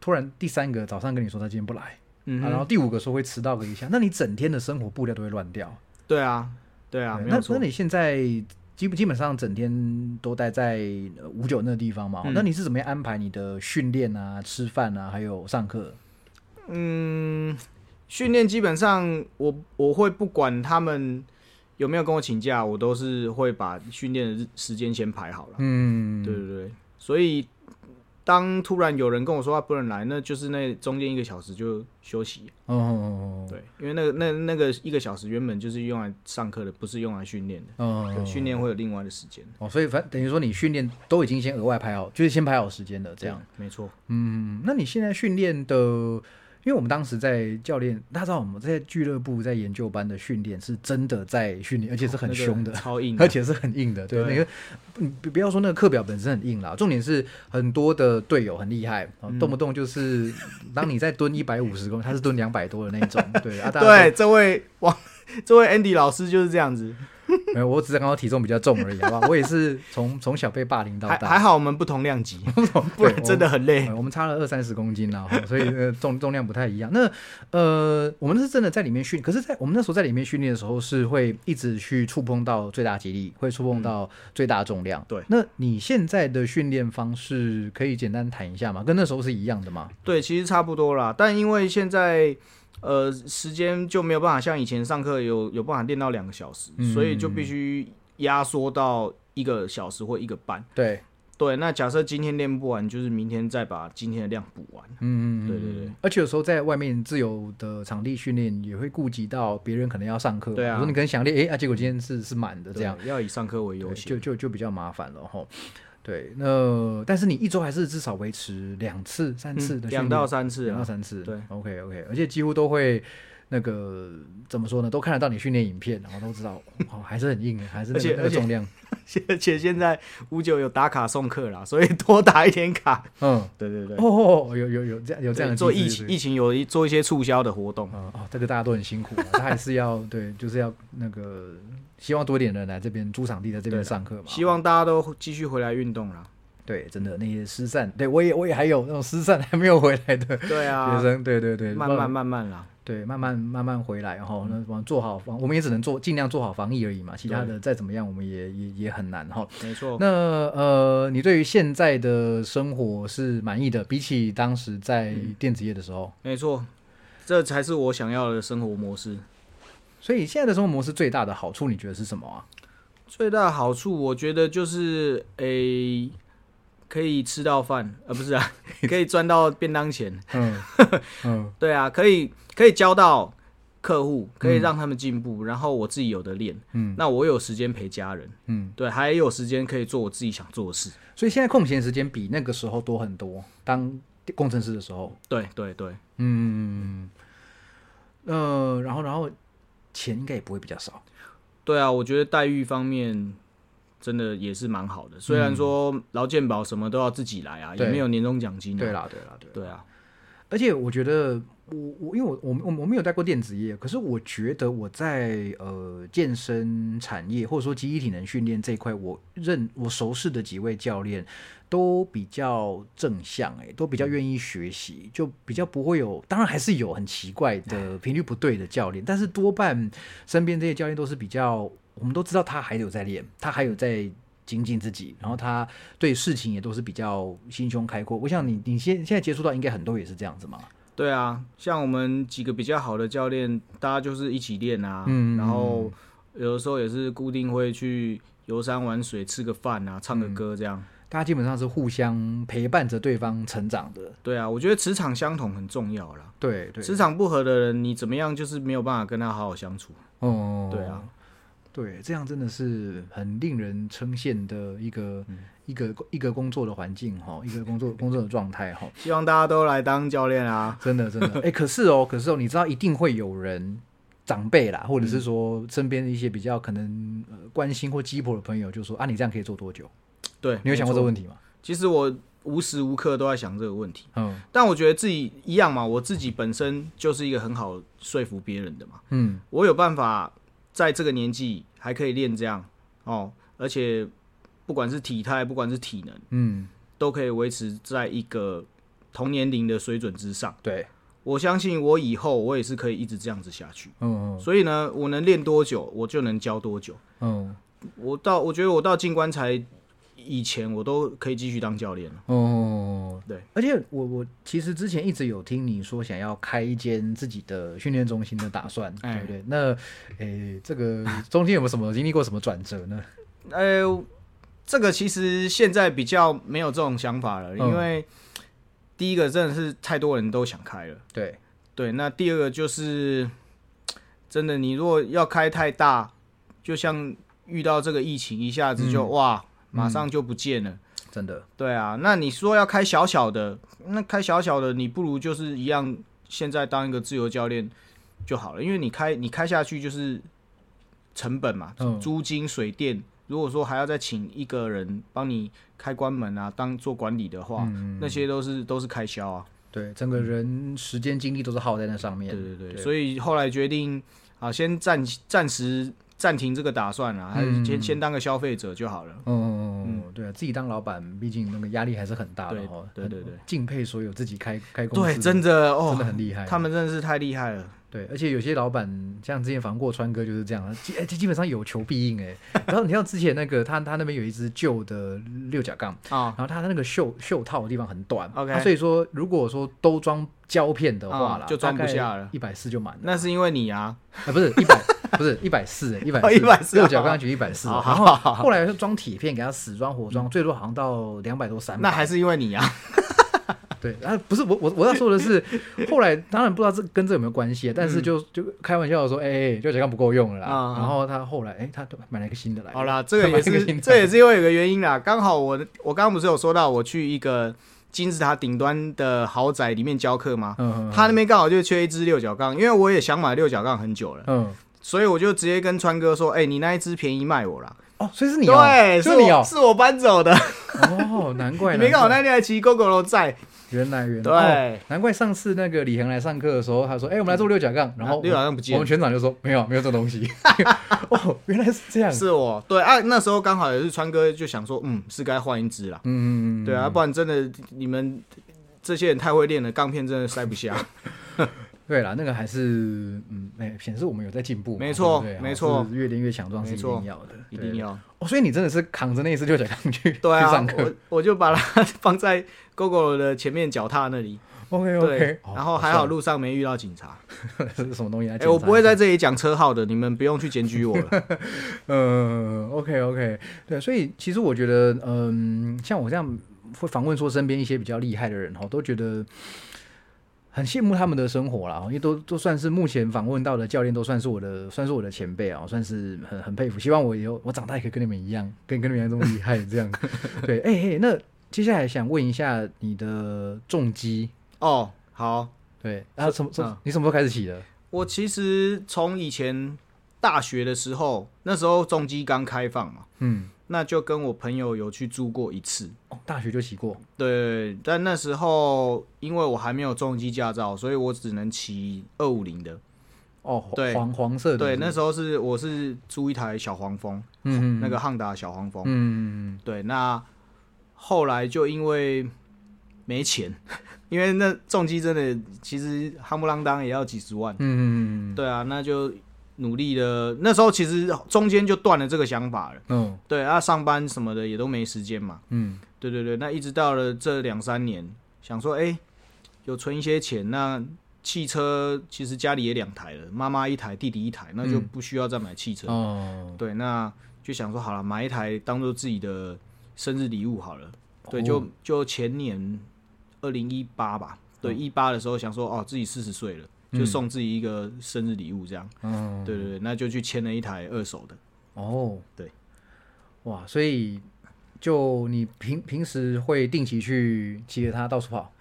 突然第三个早上跟你说他今天不来，嗯啊，然后，第五个说会迟到个一下，那你整天的生活步调都会乱掉。对啊，对啊，对那那。你现在基不基本上整天都待在呃五九那个地方嘛？嗯那你是怎么样安排你的训练啊、吃饭啊，还有上课？嗯，训练基本上我我会不管他们有没有跟我请假，我都是会把训练的时间先排好了。嗯，对对对，所以当突然有人跟我说他不能来，那就是那中间一个小时就休息。哦哦哦，对，因为那个那那个一个小时原本就是用来上课的，不是用来训练的。训练会有另外的时间。哦，所以反等于说你训练都已经先额外排好，就是先排好时间的这样。对，没错。嗯，那你现在训练的，因为我们当时在教练，大家知道我们在俱乐部在研究班的训练是真的在训练，而且是很那个凶的。超硬的，<laughs> 而且是很硬的，对，对那个你不不要说那个课表本身很硬啦，重点是很多的队友很厉害，动不动就是当你在蹲一百五十公，他是蹲两百多的那种，对啊，对，这位王，这位 Andy 老师就是这样子。都 <laughs> 没有，我只是刚刚体重比较重而已，好不好？我也是从从小被霸凌到大，还还好我们不同量级，<laughs> 不然 <laughs> 真的很累。呃我们差了二三十公斤啦，所以呃重重量不太一样。那呃，我们是真的在里面训，可是，在我们那时候在里面训练的时候，是会一直去触碰到最大肌力，会触碰到最大重量。对那你现在的训练方式可以简单谈一下吗？跟那时候是一样的吗？对，其实差不多啦，但因为现在呃时间就没有办法像以前上课有有办法练到两个小时，嗯所以就必须压缩到一个小时或一个半。对，对，那假设今天练不完，就是明天再把今天的量补完。嗯嗯，对对对。而且有时候在外面自由的场地训练，也会顾及到别人可能要上课。对啊你可能想练，哎、啊，结果今天是是满的，这样。要以上课为优对先。就就就比较麻烦了哈。对，那但是你一周还是至少维持两次、三次的训练，嗯两到三次啊，两到三次。对，OK OK，而且几乎都会那个怎么说呢？都看得到你训练影片，然后都知道哦，还是很硬，还是那个那个重量。而且现在五九有打卡送课啦，所以多打一点卡。嗯，<laughs> 对对对哦，有有有这样有这样的做疫情疫情有一做一些促销的活动。啊哦，这个大家都很辛苦、啊，他还是要对，就是要那个希望多一点人来这边租场地，在这边上课嘛。希望大家都继续回来运动啦。对，真的那些失散，对我也我也还有那种失散还没有回来的对啊学，生，对对对，慢慢慢慢啦。对，慢慢慢慢回来，然后那往做好防，我们也只能做尽量做好防疫而已嘛，其他的再怎么样，我们也也也很难哈。没错。那呃，你对于现在的生活是满意的，比起当时在电子业的时候，没错，这才是我想要的生活模式。所以现在的生活模式最大的好处，你觉得是什么啊？最大的好处，我觉得就是诶、可以吃到饭，呃，不是啊，<laughs> 可以赚到便当钱。嗯 <laughs> 嗯对啊，可以可以教到客户，可以让他们进步，然后我自己有的练，嗯那我有时间陪家人，嗯，对，还有时间可以做我自己想做的事。所以现在空闲时间比那个时候多很多。当工程师的时候，对对对，嗯，呃，然后然后钱应该也不会比较少。对啊，我觉得待遇方面真的也是蛮好的。虽然说劳健保什么都要自己来啊，对也没有年终奖金、啊。对啦，对啦，对啦。对啊，而且我觉得我我因为我我我我没有待过电子业，可是我觉得我在呃健身产业或者说集体体能训练这一块，我认我熟识的几位教练都比较正向、欸，都比较愿意学习，就比较不会有，当然还是有很奇怪的频率不对的教练，但是多半身边这些教练都是比较，我们都知道他还有在练，他还有在。精进自己，然后他对事情也都是比较心胸开阔。我想你你现现在接触到应该很多也是这样子嘛。对啊，像我们几个比较好的教练，大家就是一起练啊，嗯然后有的时候也是固定会去游山玩水、吃个饭啊、唱个歌这样。大家基本上是互相陪伴着对方成长的。对啊，我觉得磁场相同很重要啦。对对，磁场不合的人，你怎么样就是没有办法跟他好好相处。哦，对啊，对，这样真的是很令人称羡的一个、嗯一个一个工作的环境哈，一个工作 <laughs> 工作的状态哈。希望大家都来当教练啊。真的真的，<laughs> 哎、可是哦，可是哦，你知道一定会有人长辈啦，或者嗯是说身边的一些比较可能、呃、关心或鸡婆的朋友，就说啊，你这样可以做多久？对，你有想过这个问题吗？其实我无时无刻都在想这个问题，嗯但我觉得自己一样嘛，我自己本身就是一个很好说服别人的嘛。嗯我有办法在这个年纪还可以练这样哦，而且不管是体态，不管是体能，嗯，都可以维持在一个同年龄的水准之上。对，我相信我以后我也是可以一直这样子下去。嗯所以呢，我能练多久，我就能教多久。嗯我到我觉得我到进棺材以前，我都可以继续当教练了。哦，对，而且我我其实之前一直有听你说想要开一间自己的训练中心的打算，哎对不对？那诶，这个中间有没有什么经历过什么转折呢？呃，这个其实现在比较没有这种想法了，嗯因为第一个真的是太多人都想开了。对，对，那第二个就是真的，你如果要开太大，就像遇到这个疫情，一下子就、嗯哇，马上就不见了。真的，对啊，那你说要开小小的，那开小小的，你不如就是一样，现在当一个自由教练就好了，因为你开你开下去就是成本嘛，嗯租金、水电。如果说还要再请一个人帮你开关门啊，当做管理的话，嗯那些都是都是开销啊。对，整个人时间精力都是耗在那上面。对对对，对所以后来决定啊，先暂暂时暂停这个打算啊，还是嗯先先当个消费者就好了。嗯嗯嗯，对啊，自己当老板，毕竟那个压力还是很大的对哈。对对对敬佩所有自己开开公司对，真的哦，真的很厉害。他们真的是太厉害了。对，而且有些老板像之前访过川哥就是这样，基哎基本上有求必应哎。<laughs> 然后你像之前那个他他那边有一只旧的六角杠，啊然后他那个袖袖套的地方很短 OK 啊所以说如果说都装胶片的话啦，啊就装不下了一百四就满了。那是因为你啊，啊，不是一百，不是一百四，一百哦140六角刚刚举一百四，好然后后来是装铁片给他死装活装，最多好像到两百多三百。那还是因为你啊。<laughs> 对啊，不是我我我要说的是，后来当然不知道这跟这有没有关系，但是就就开玩笑的说，哎、哎六角杠不够用了啦。然后他后来哎、他买了一个新的来。好啦，这个也是 <laughs> 新这也是因为有个原因啦，刚好我的我刚刚不是有说到我去一个金字塔顶端的豪宅里面教课吗？嗯嗯他那边刚好就缺一支六角杠，因为我也想买六角杠很久了，嗯所以我就直接跟川哥说：“哎、你那一支便宜卖我啦。哦，所以是你哦，对，是你哦，是我搬走的。哦，难怪 <laughs> 你没看我那天还骑 GoGo 楼在，原来原来对哦难怪上次那个李恒来上课的时候，他说，哎、我们来做六角杠，然后啊六角杠不见我们全场就说没有没有这东西。<laughs> 哦，原来是这样。是我对啊，那时候刚好也是川哥就想说，嗯，是该换一支了。嗯嗯嗯，对啊，不然真的你们这些人太会练了，钢片真的塞不下。<laughs> 对啦，那个还是嗯，哎，显示我们有在进步嘛，没错对不对没错越练越强壮是一定要的，一定。要。哦，所以你真的是扛着那一只六角杠去对啊去上，课我我就把它 <laughs> 放在 GoGo 的前面脚踏那里。OK OK，然后还好路上没遇到警察。这 <laughs> 是什么东西来？哎，我不会在这里讲车号的，你们不用去检举我了。<laughs> 嗯，OK OK，对，所以其实我觉得，嗯，像我这样会访问说身边一些比较厉害的人哈，都觉得很羡慕他们的生活啦，因为都都算是目前访问到的教练，都算是我的算是我的前辈啊，算是很很佩服。希望我以后我长大也可以跟你们一样，跟跟你们一样这么厉害这样。<laughs> 对，哎、嘿，那接下来想问一下你的重击，哦，好，对，然后什么什么嗯你什么时候开始起的？我其实从以前大学的时候，那时候重击刚开放嘛，嗯那就跟我朋友有去租过一次。哦，大学就骑过，对，但那时候因为我还没有重机驾照，所以我只能骑二五零的。哦，对黄黄色的，对，那时候是我是租一台小黄蜂，嗯那个汉达小黄蜂。嗯对，那后来就因为没钱，<laughs> 因为那重机真的其实夯不啷当也要几十万。嗯嗯对啊，那就努力的。那时候其实中间就断了这个想法了。嗯对啊，上班什么的也都没时间嘛。嗯对对对，那一直到了这两三年，想说，哎、有存一些钱，那汽车其实家里也两台了，妈妈一台，弟弟一台，那就嗯不需要再买汽车。哦，对，那就想说好了，买一台当做自己的生日礼物好了。对，哦就就前年二零一八吧，对，一八的时候想说，哦，自己四十岁了，就嗯送自己一个生日礼物这样。嗯对对对，那就去签了一台二手的。哦，对，哇，所以就你平平时会定期去骑着它到处跑，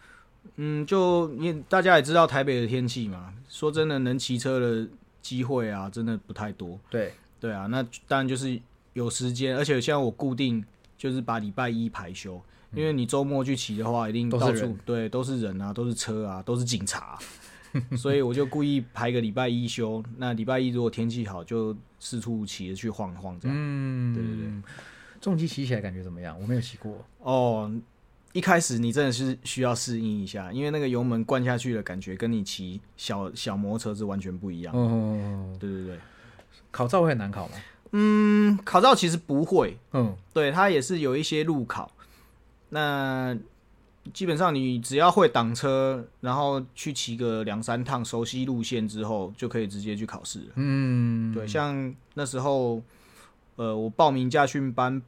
嗯，就你大家也知道台北的天气嘛，说真的，能骑车的机会啊，真的不太多。对，对啊，那当然就是有时间，而且现在我固定就是把礼拜一排休，因为你周末去骑的话，一定到处都对都是人啊，都是车啊，都是警察，<laughs> 所以我就故意排个礼拜一休。那礼拜一如果天气好，就四处骑着去晃一晃这样。嗯，对对对，重机骑起来感觉怎么样？我没有骑过，哦，一开始你真的是需要适应一下，因为那个油门灌下去的感觉，跟你骑小小摩托车是完全不一样。哦，对对对，考照会很难考吗？嗯，考照其实不会，嗯对，它也是有一些路考。那基本上你只要会挡车，然后去骑个两三趟，熟悉路线之后，就可以直接去考试了。嗯，对，像那时候，呃，我报名驾训班，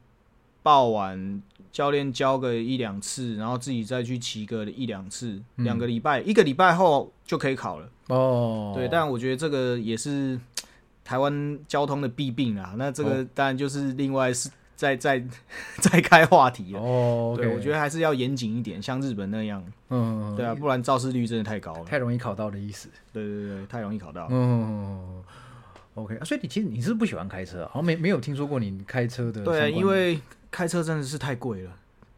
报完教练教个一两次，然后自己再去骑个一两次，嗯两个礼拜，一个礼拜后就可以考了。哦，对，但我觉得这个也是 <tsk> 台湾交通的弊病啊。那这个哦当然就是另外是再再再开话题了。哦，对，我觉得，还是要严谨一点，像日本那样。嗯，对啊，不然肇事率真的太高了。太容易考到的意思。对对对，太容易考到。嗯，OK，啊所以你其实你是不喜欢开车啊？好像没没有听说过你开车的对，的。因为开车真的是太贵了。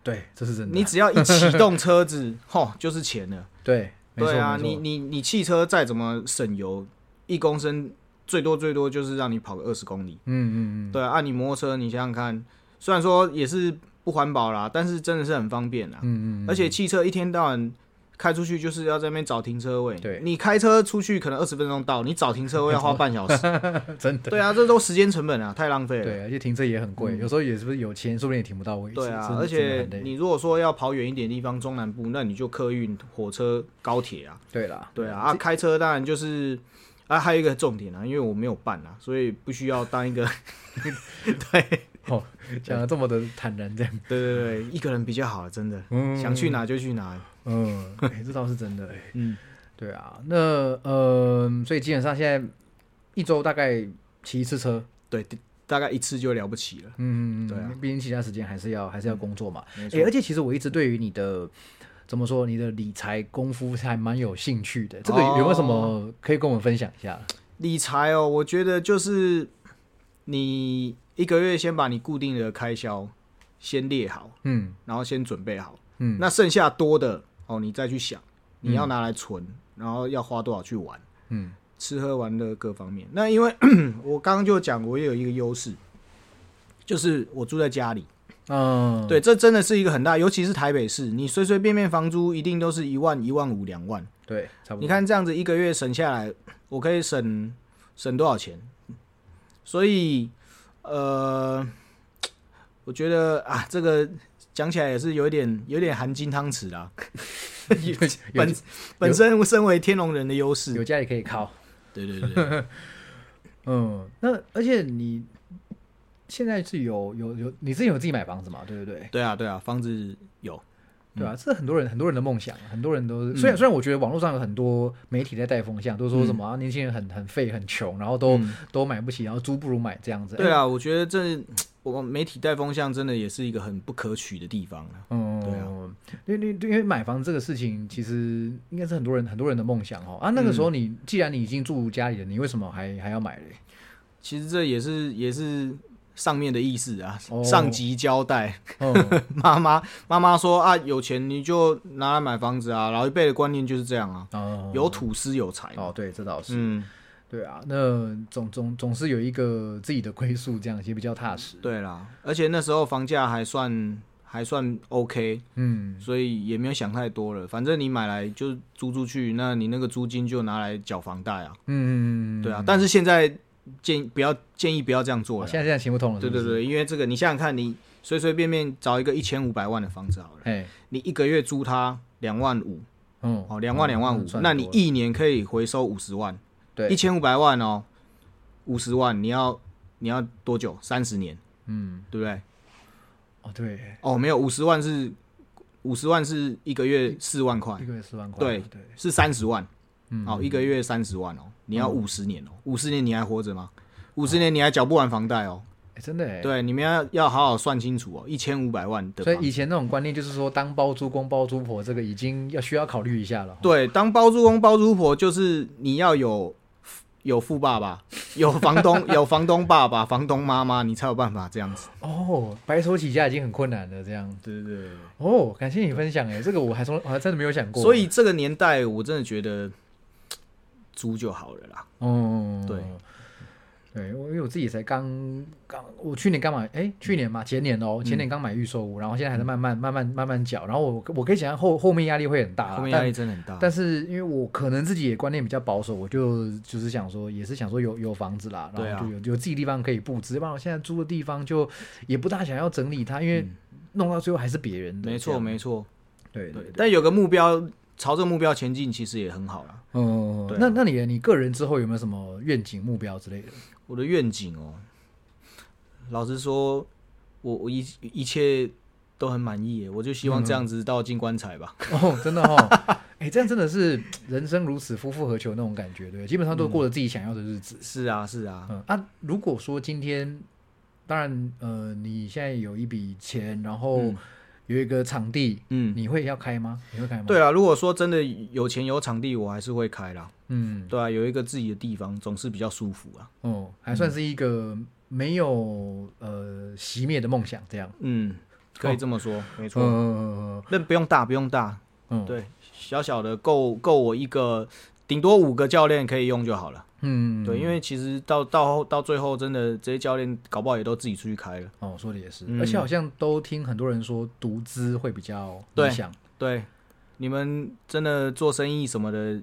对，这是真的。你只要一启动车子，<laughs> 吼，就是钱了。对，对啊，你你你汽车再怎么省油，一公升最多最多就是让你跑个二十公里。嗯嗯嗯，对啊，按你摩托车，你想想看，虽然说也是不环保啦，但是真的是很方便啦。嗯嗯，而且汽车一天到晚开出去就是要在那边找停车位。对你开车出去可能二十分钟到，你找停车位要花半小时。<laughs> 真的。对啊，这都时间成本啊，太浪费了。对，而且停车也很贵，有时候也是不是有钱，说不定也停不到位对啊而且你如果说要跑远一点地方，中南部，那你就客运、火车、高铁啊。对啦，对啊，啊，开车当然就是啊，还有一个重点啊，因为我没有办啊，所以不需要当一个。<laughs> 对哦，讲的这么的坦然这样，对对对，一个人比较好，真的，嗯想去哪就去哪。嗯，哎这倒是真的 <laughs> 哎。嗯，对啊，那呃，所以基本上现在一周大概骑一次车，对，大概一次就了不起了。嗯，对啊，毕竟其他时间还是要还是要工作嘛。哎、而且其实我一直对于你的怎么说，你的理财功夫还蛮有兴趣的。这个有没有什么可以跟我们分享一下？理财哦，我觉得就是你一个月先把你固定的开销先列好，嗯然后先准备好，嗯，那剩下多的哦，你再去想你要拿来存，然后要花多少去玩，嗯吃喝玩乐各方面。那因为 <clears throat> 我刚刚就讲，我也有一个优势，就是我住在家里，嗯，对，这真的是一个很大，尤其是台北市，你随随便便房租一定都是一万、一万五、两万。对，差不多。你，看这样子一个月省下来，我可以省省多少钱？所以，呃，我觉得啊，这个讲起来也是有一点有点含金汤匙啦。<laughs> 本本身身为天龙人的优势，有家也可以靠。对对对，<laughs> 嗯，那而且你现在是有有有，你之前有自己买房子嘛？对不对？对啊对啊，房子有，对啊，这是很多人很多人的梦想，很多人都。虽然虽然我觉得网络上有很多媒体在带风向，都说什么、啊、年轻人很很废很穷，然后都、嗯都买不起，然后租不如买这样子。对啊，我觉得这我媒体带风向真的也是一个很不可取的地方啊。嗯，对啊，因为因为买房这个事情，其实应该是很多人很多人的梦想哦。啊，那个时候你、既然你已经住家里了，你为什么还还要买嘞？其实这也是也是上面的意思啊，哦上级交代。哦，<laughs> 妈妈妈妈说啊，有钱你就拿来买房子啊，老一辈的观念就是这样啊，哦有土司有财。哦，对，这倒是，嗯，对啊，那总总总是有一个自己的归宿，这样也比较踏实。对啦，而且那时候房价还算还算 OK，嗯，所以也没有想太多了。反正你买来就租出去，那你那个租金就拿来缴房贷啊。嗯，对啊，但是现在建议不要建议不要这样做了。哦现在现在行不通了，是不是，对对对，因为这个你想想看，你随随便便找一个一千五百万的房子好了，哎，你一个月租它两万五，嗯，哦，两万两万五嗯，算那你多了。一年可以回收五十万，对。一千五百万哦，五十万你要你要多久？三十年，嗯，对不对？哦，对，哦，没有，五十万是五十万是一个月四万块。一，个月四万块，对对，是三十万，嗯，好，一个月三十万哦，你要五十年哦，五十年你还活着吗？五十年你还缴不完房贷哦，哎真的哎，对，你们要要好好算清楚哦，一千五百万的，所以以前那种观念就是说，当包租公包租婆，这个已经要需要考虑一下了。对，当包租公包租婆就是你要有有富爸爸，有房东，有房东爸爸、房东妈妈，你才有办法这样子。哦，白手起家已经很困难了，这样。对对对。哦，感谢你分享哎，这个我还从我还真的没有想过。所以这个年代，我真的觉得租就好了啦。哦，对，对，我因为我自己才刚刚，我去年刚买，哎，去年嘛，前年嗯哦，前年刚买预售屋，然后现在还在慢慢慢慢慢慢缴，然后我我可以想象后后面压力会很大，后面压力真的很大。但是因为我可能自己也观念比较保守，我就就是想说，也是想说有有房子啦，然后就有有自己地方可以布置，要不然我现在租的地方就也不大想要整理它，因为弄到最后还是别人的。嗯没错没错，对对对。但有个目标，朝这个目标前进，其实也很好啦。嗯，对啊那那你你个人之后有没有什么愿景目标之类的？我的愿景哦，老实说，我我一一切都很满意耶，我就希望这样子到进棺材吧。哦，真的哦，<laughs> 哎、这样真的是 <tsk> 人生如此，夫复何求那种感觉，对不对，基本上都过着自己想要的日子。是啊是啊，嗯啊，如果说今天，当然呃，你现在有一笔钱，然后嗯有一个场地，嗯，你会要开吗？你会开吗？对啊，如果说真的有钱有场地，我还是会开啦。嗯，对啊，有一个自己的地方总是比较舒服啊。哦，还算是一个没有呃熄灭的梦想，这样。嗯，可以这么说，没错。嗯那不用大，不用大，嗯，对，小小的够够我一个，顶多五个教练可以用就好了。嗯，对，因为其实到到后到最后，真的这些教练搞不好也都自己出去开了。哦，说的也是，嗯而且好像都听很多人说独资会比较理想。对，你们真的做生意什么的，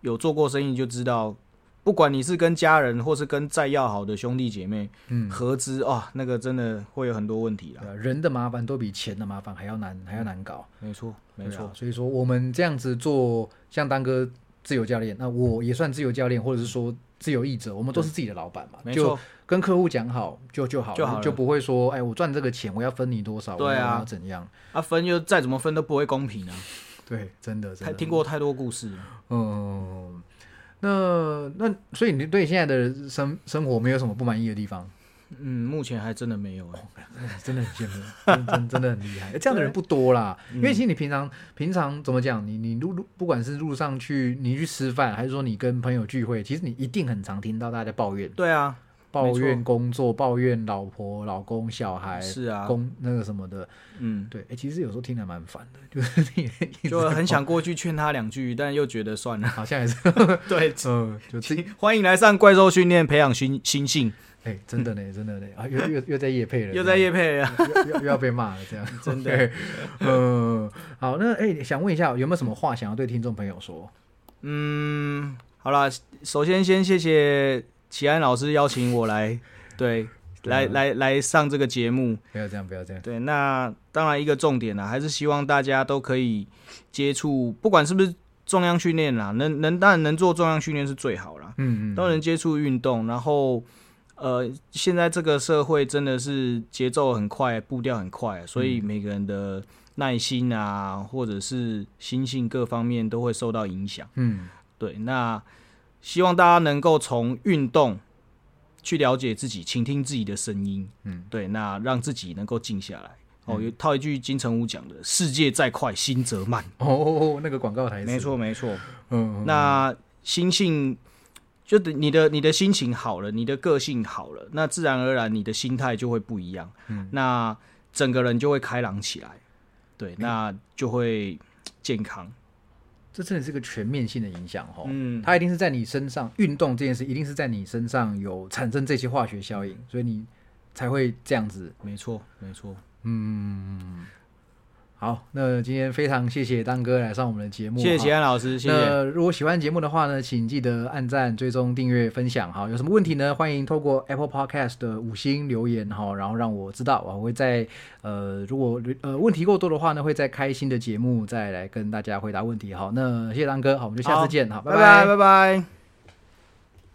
有做过生意就知道，不管你是跟家人或是跟再要好的兄弟姐妹嗯，合资啊、那个真的会有很多问题啦。啊，人的麻烦都比钱的麻烦还要难，还要难搞。没错，没错，所以说我们这样子做，像当哥自由教练，那我也算自由教练，或者是说自由译者，我们都是自己的老板嘛，就，跟客户讲好就就好就好了就不会说，哎，我赚这个钱，我要分你多少，对啊我要怎样？啊分又再怎么分都不会公平啊。对，真的，真太的听过太多故事了。嗯，那那所以你对现在的生生活没有什么不满意的地方？嗯，目前还真的没有哎、<laughs> 真的很羡慕，真真真的很厉害。这样的人不多啦，因为其实你平常平常怎么讲，你你路路不管是路上去你去吃饭，还是说你跟朋友聚会，其实你一定很常听到大家抱怨，对啊，抱怨工作，抱怨老婆、老公、小孩、是啊，工那个什么的。嗯，对，哎、其实有时候听得蛮烦的，就是 <laughs> 你就很想过去劝他两句，但又觉得算了。好像也是，<laughs> 对，嗯，就欢迎来上怪兽训练，培养心心性，哎、真的呢，<laughs> 真的呢，啊，又又又在夜配了，又在夜配了。<laughs> 又又又要被骂了，这样 <laughs> 真的嗯，好，那哎、想问一下，有没有什么话想要对听众朋友说？嗯，好啦，首先先谢谢齐安老师邀请我来，对，来来来上这个节目。不要这样，不要这样。对，那当然一个重点啦，还是希望大家都可以接触，不管是不是重量训练啦，能能当然能做重量训练是最好啦，嗯嗯，都能接触运动，然后。呃，现在这个社会真的是节奏很快，步调很快，所以每个人的耐心啊，或者是心性各方面都会受到影响。嗯对，那希望大家能够从运动去了解自己，倾听自己的声音。嗯，对，那让自己能够静下来。哦，有套一句金城武讲的：“世界再快，心则慢。哦哦哦，那个广告台词，没，错，没错。嗯，嗯那心性就你的你的心情好了，你的个性好了，那自然而然你的心态就会不一样，嗯，那整个人就会开朗起来，对，那就会健康。这真的是个全面性的影响哈，嗯，它一定是在你身上运动这件事，一定是在你身上有产生这些化学效应，所以你才会这样子。没错，没错，嗯。好，那今天非常谢谢当哥来上我们的节目，谢谢吉安老师，谢谢。那如果喜欢节目的话呢，请记得按赞、追踪、订阅、分享。哈，有什么问题呢？欢迎透过 Apple Podcast 的五星留言哈，然后让我知道，我会在呃，如果呃问题够多的话呢，会再开新的节目再来跟大家回答问题。好，那谢谢当哥，好，我们就下次见，好，拜拜，拜拜。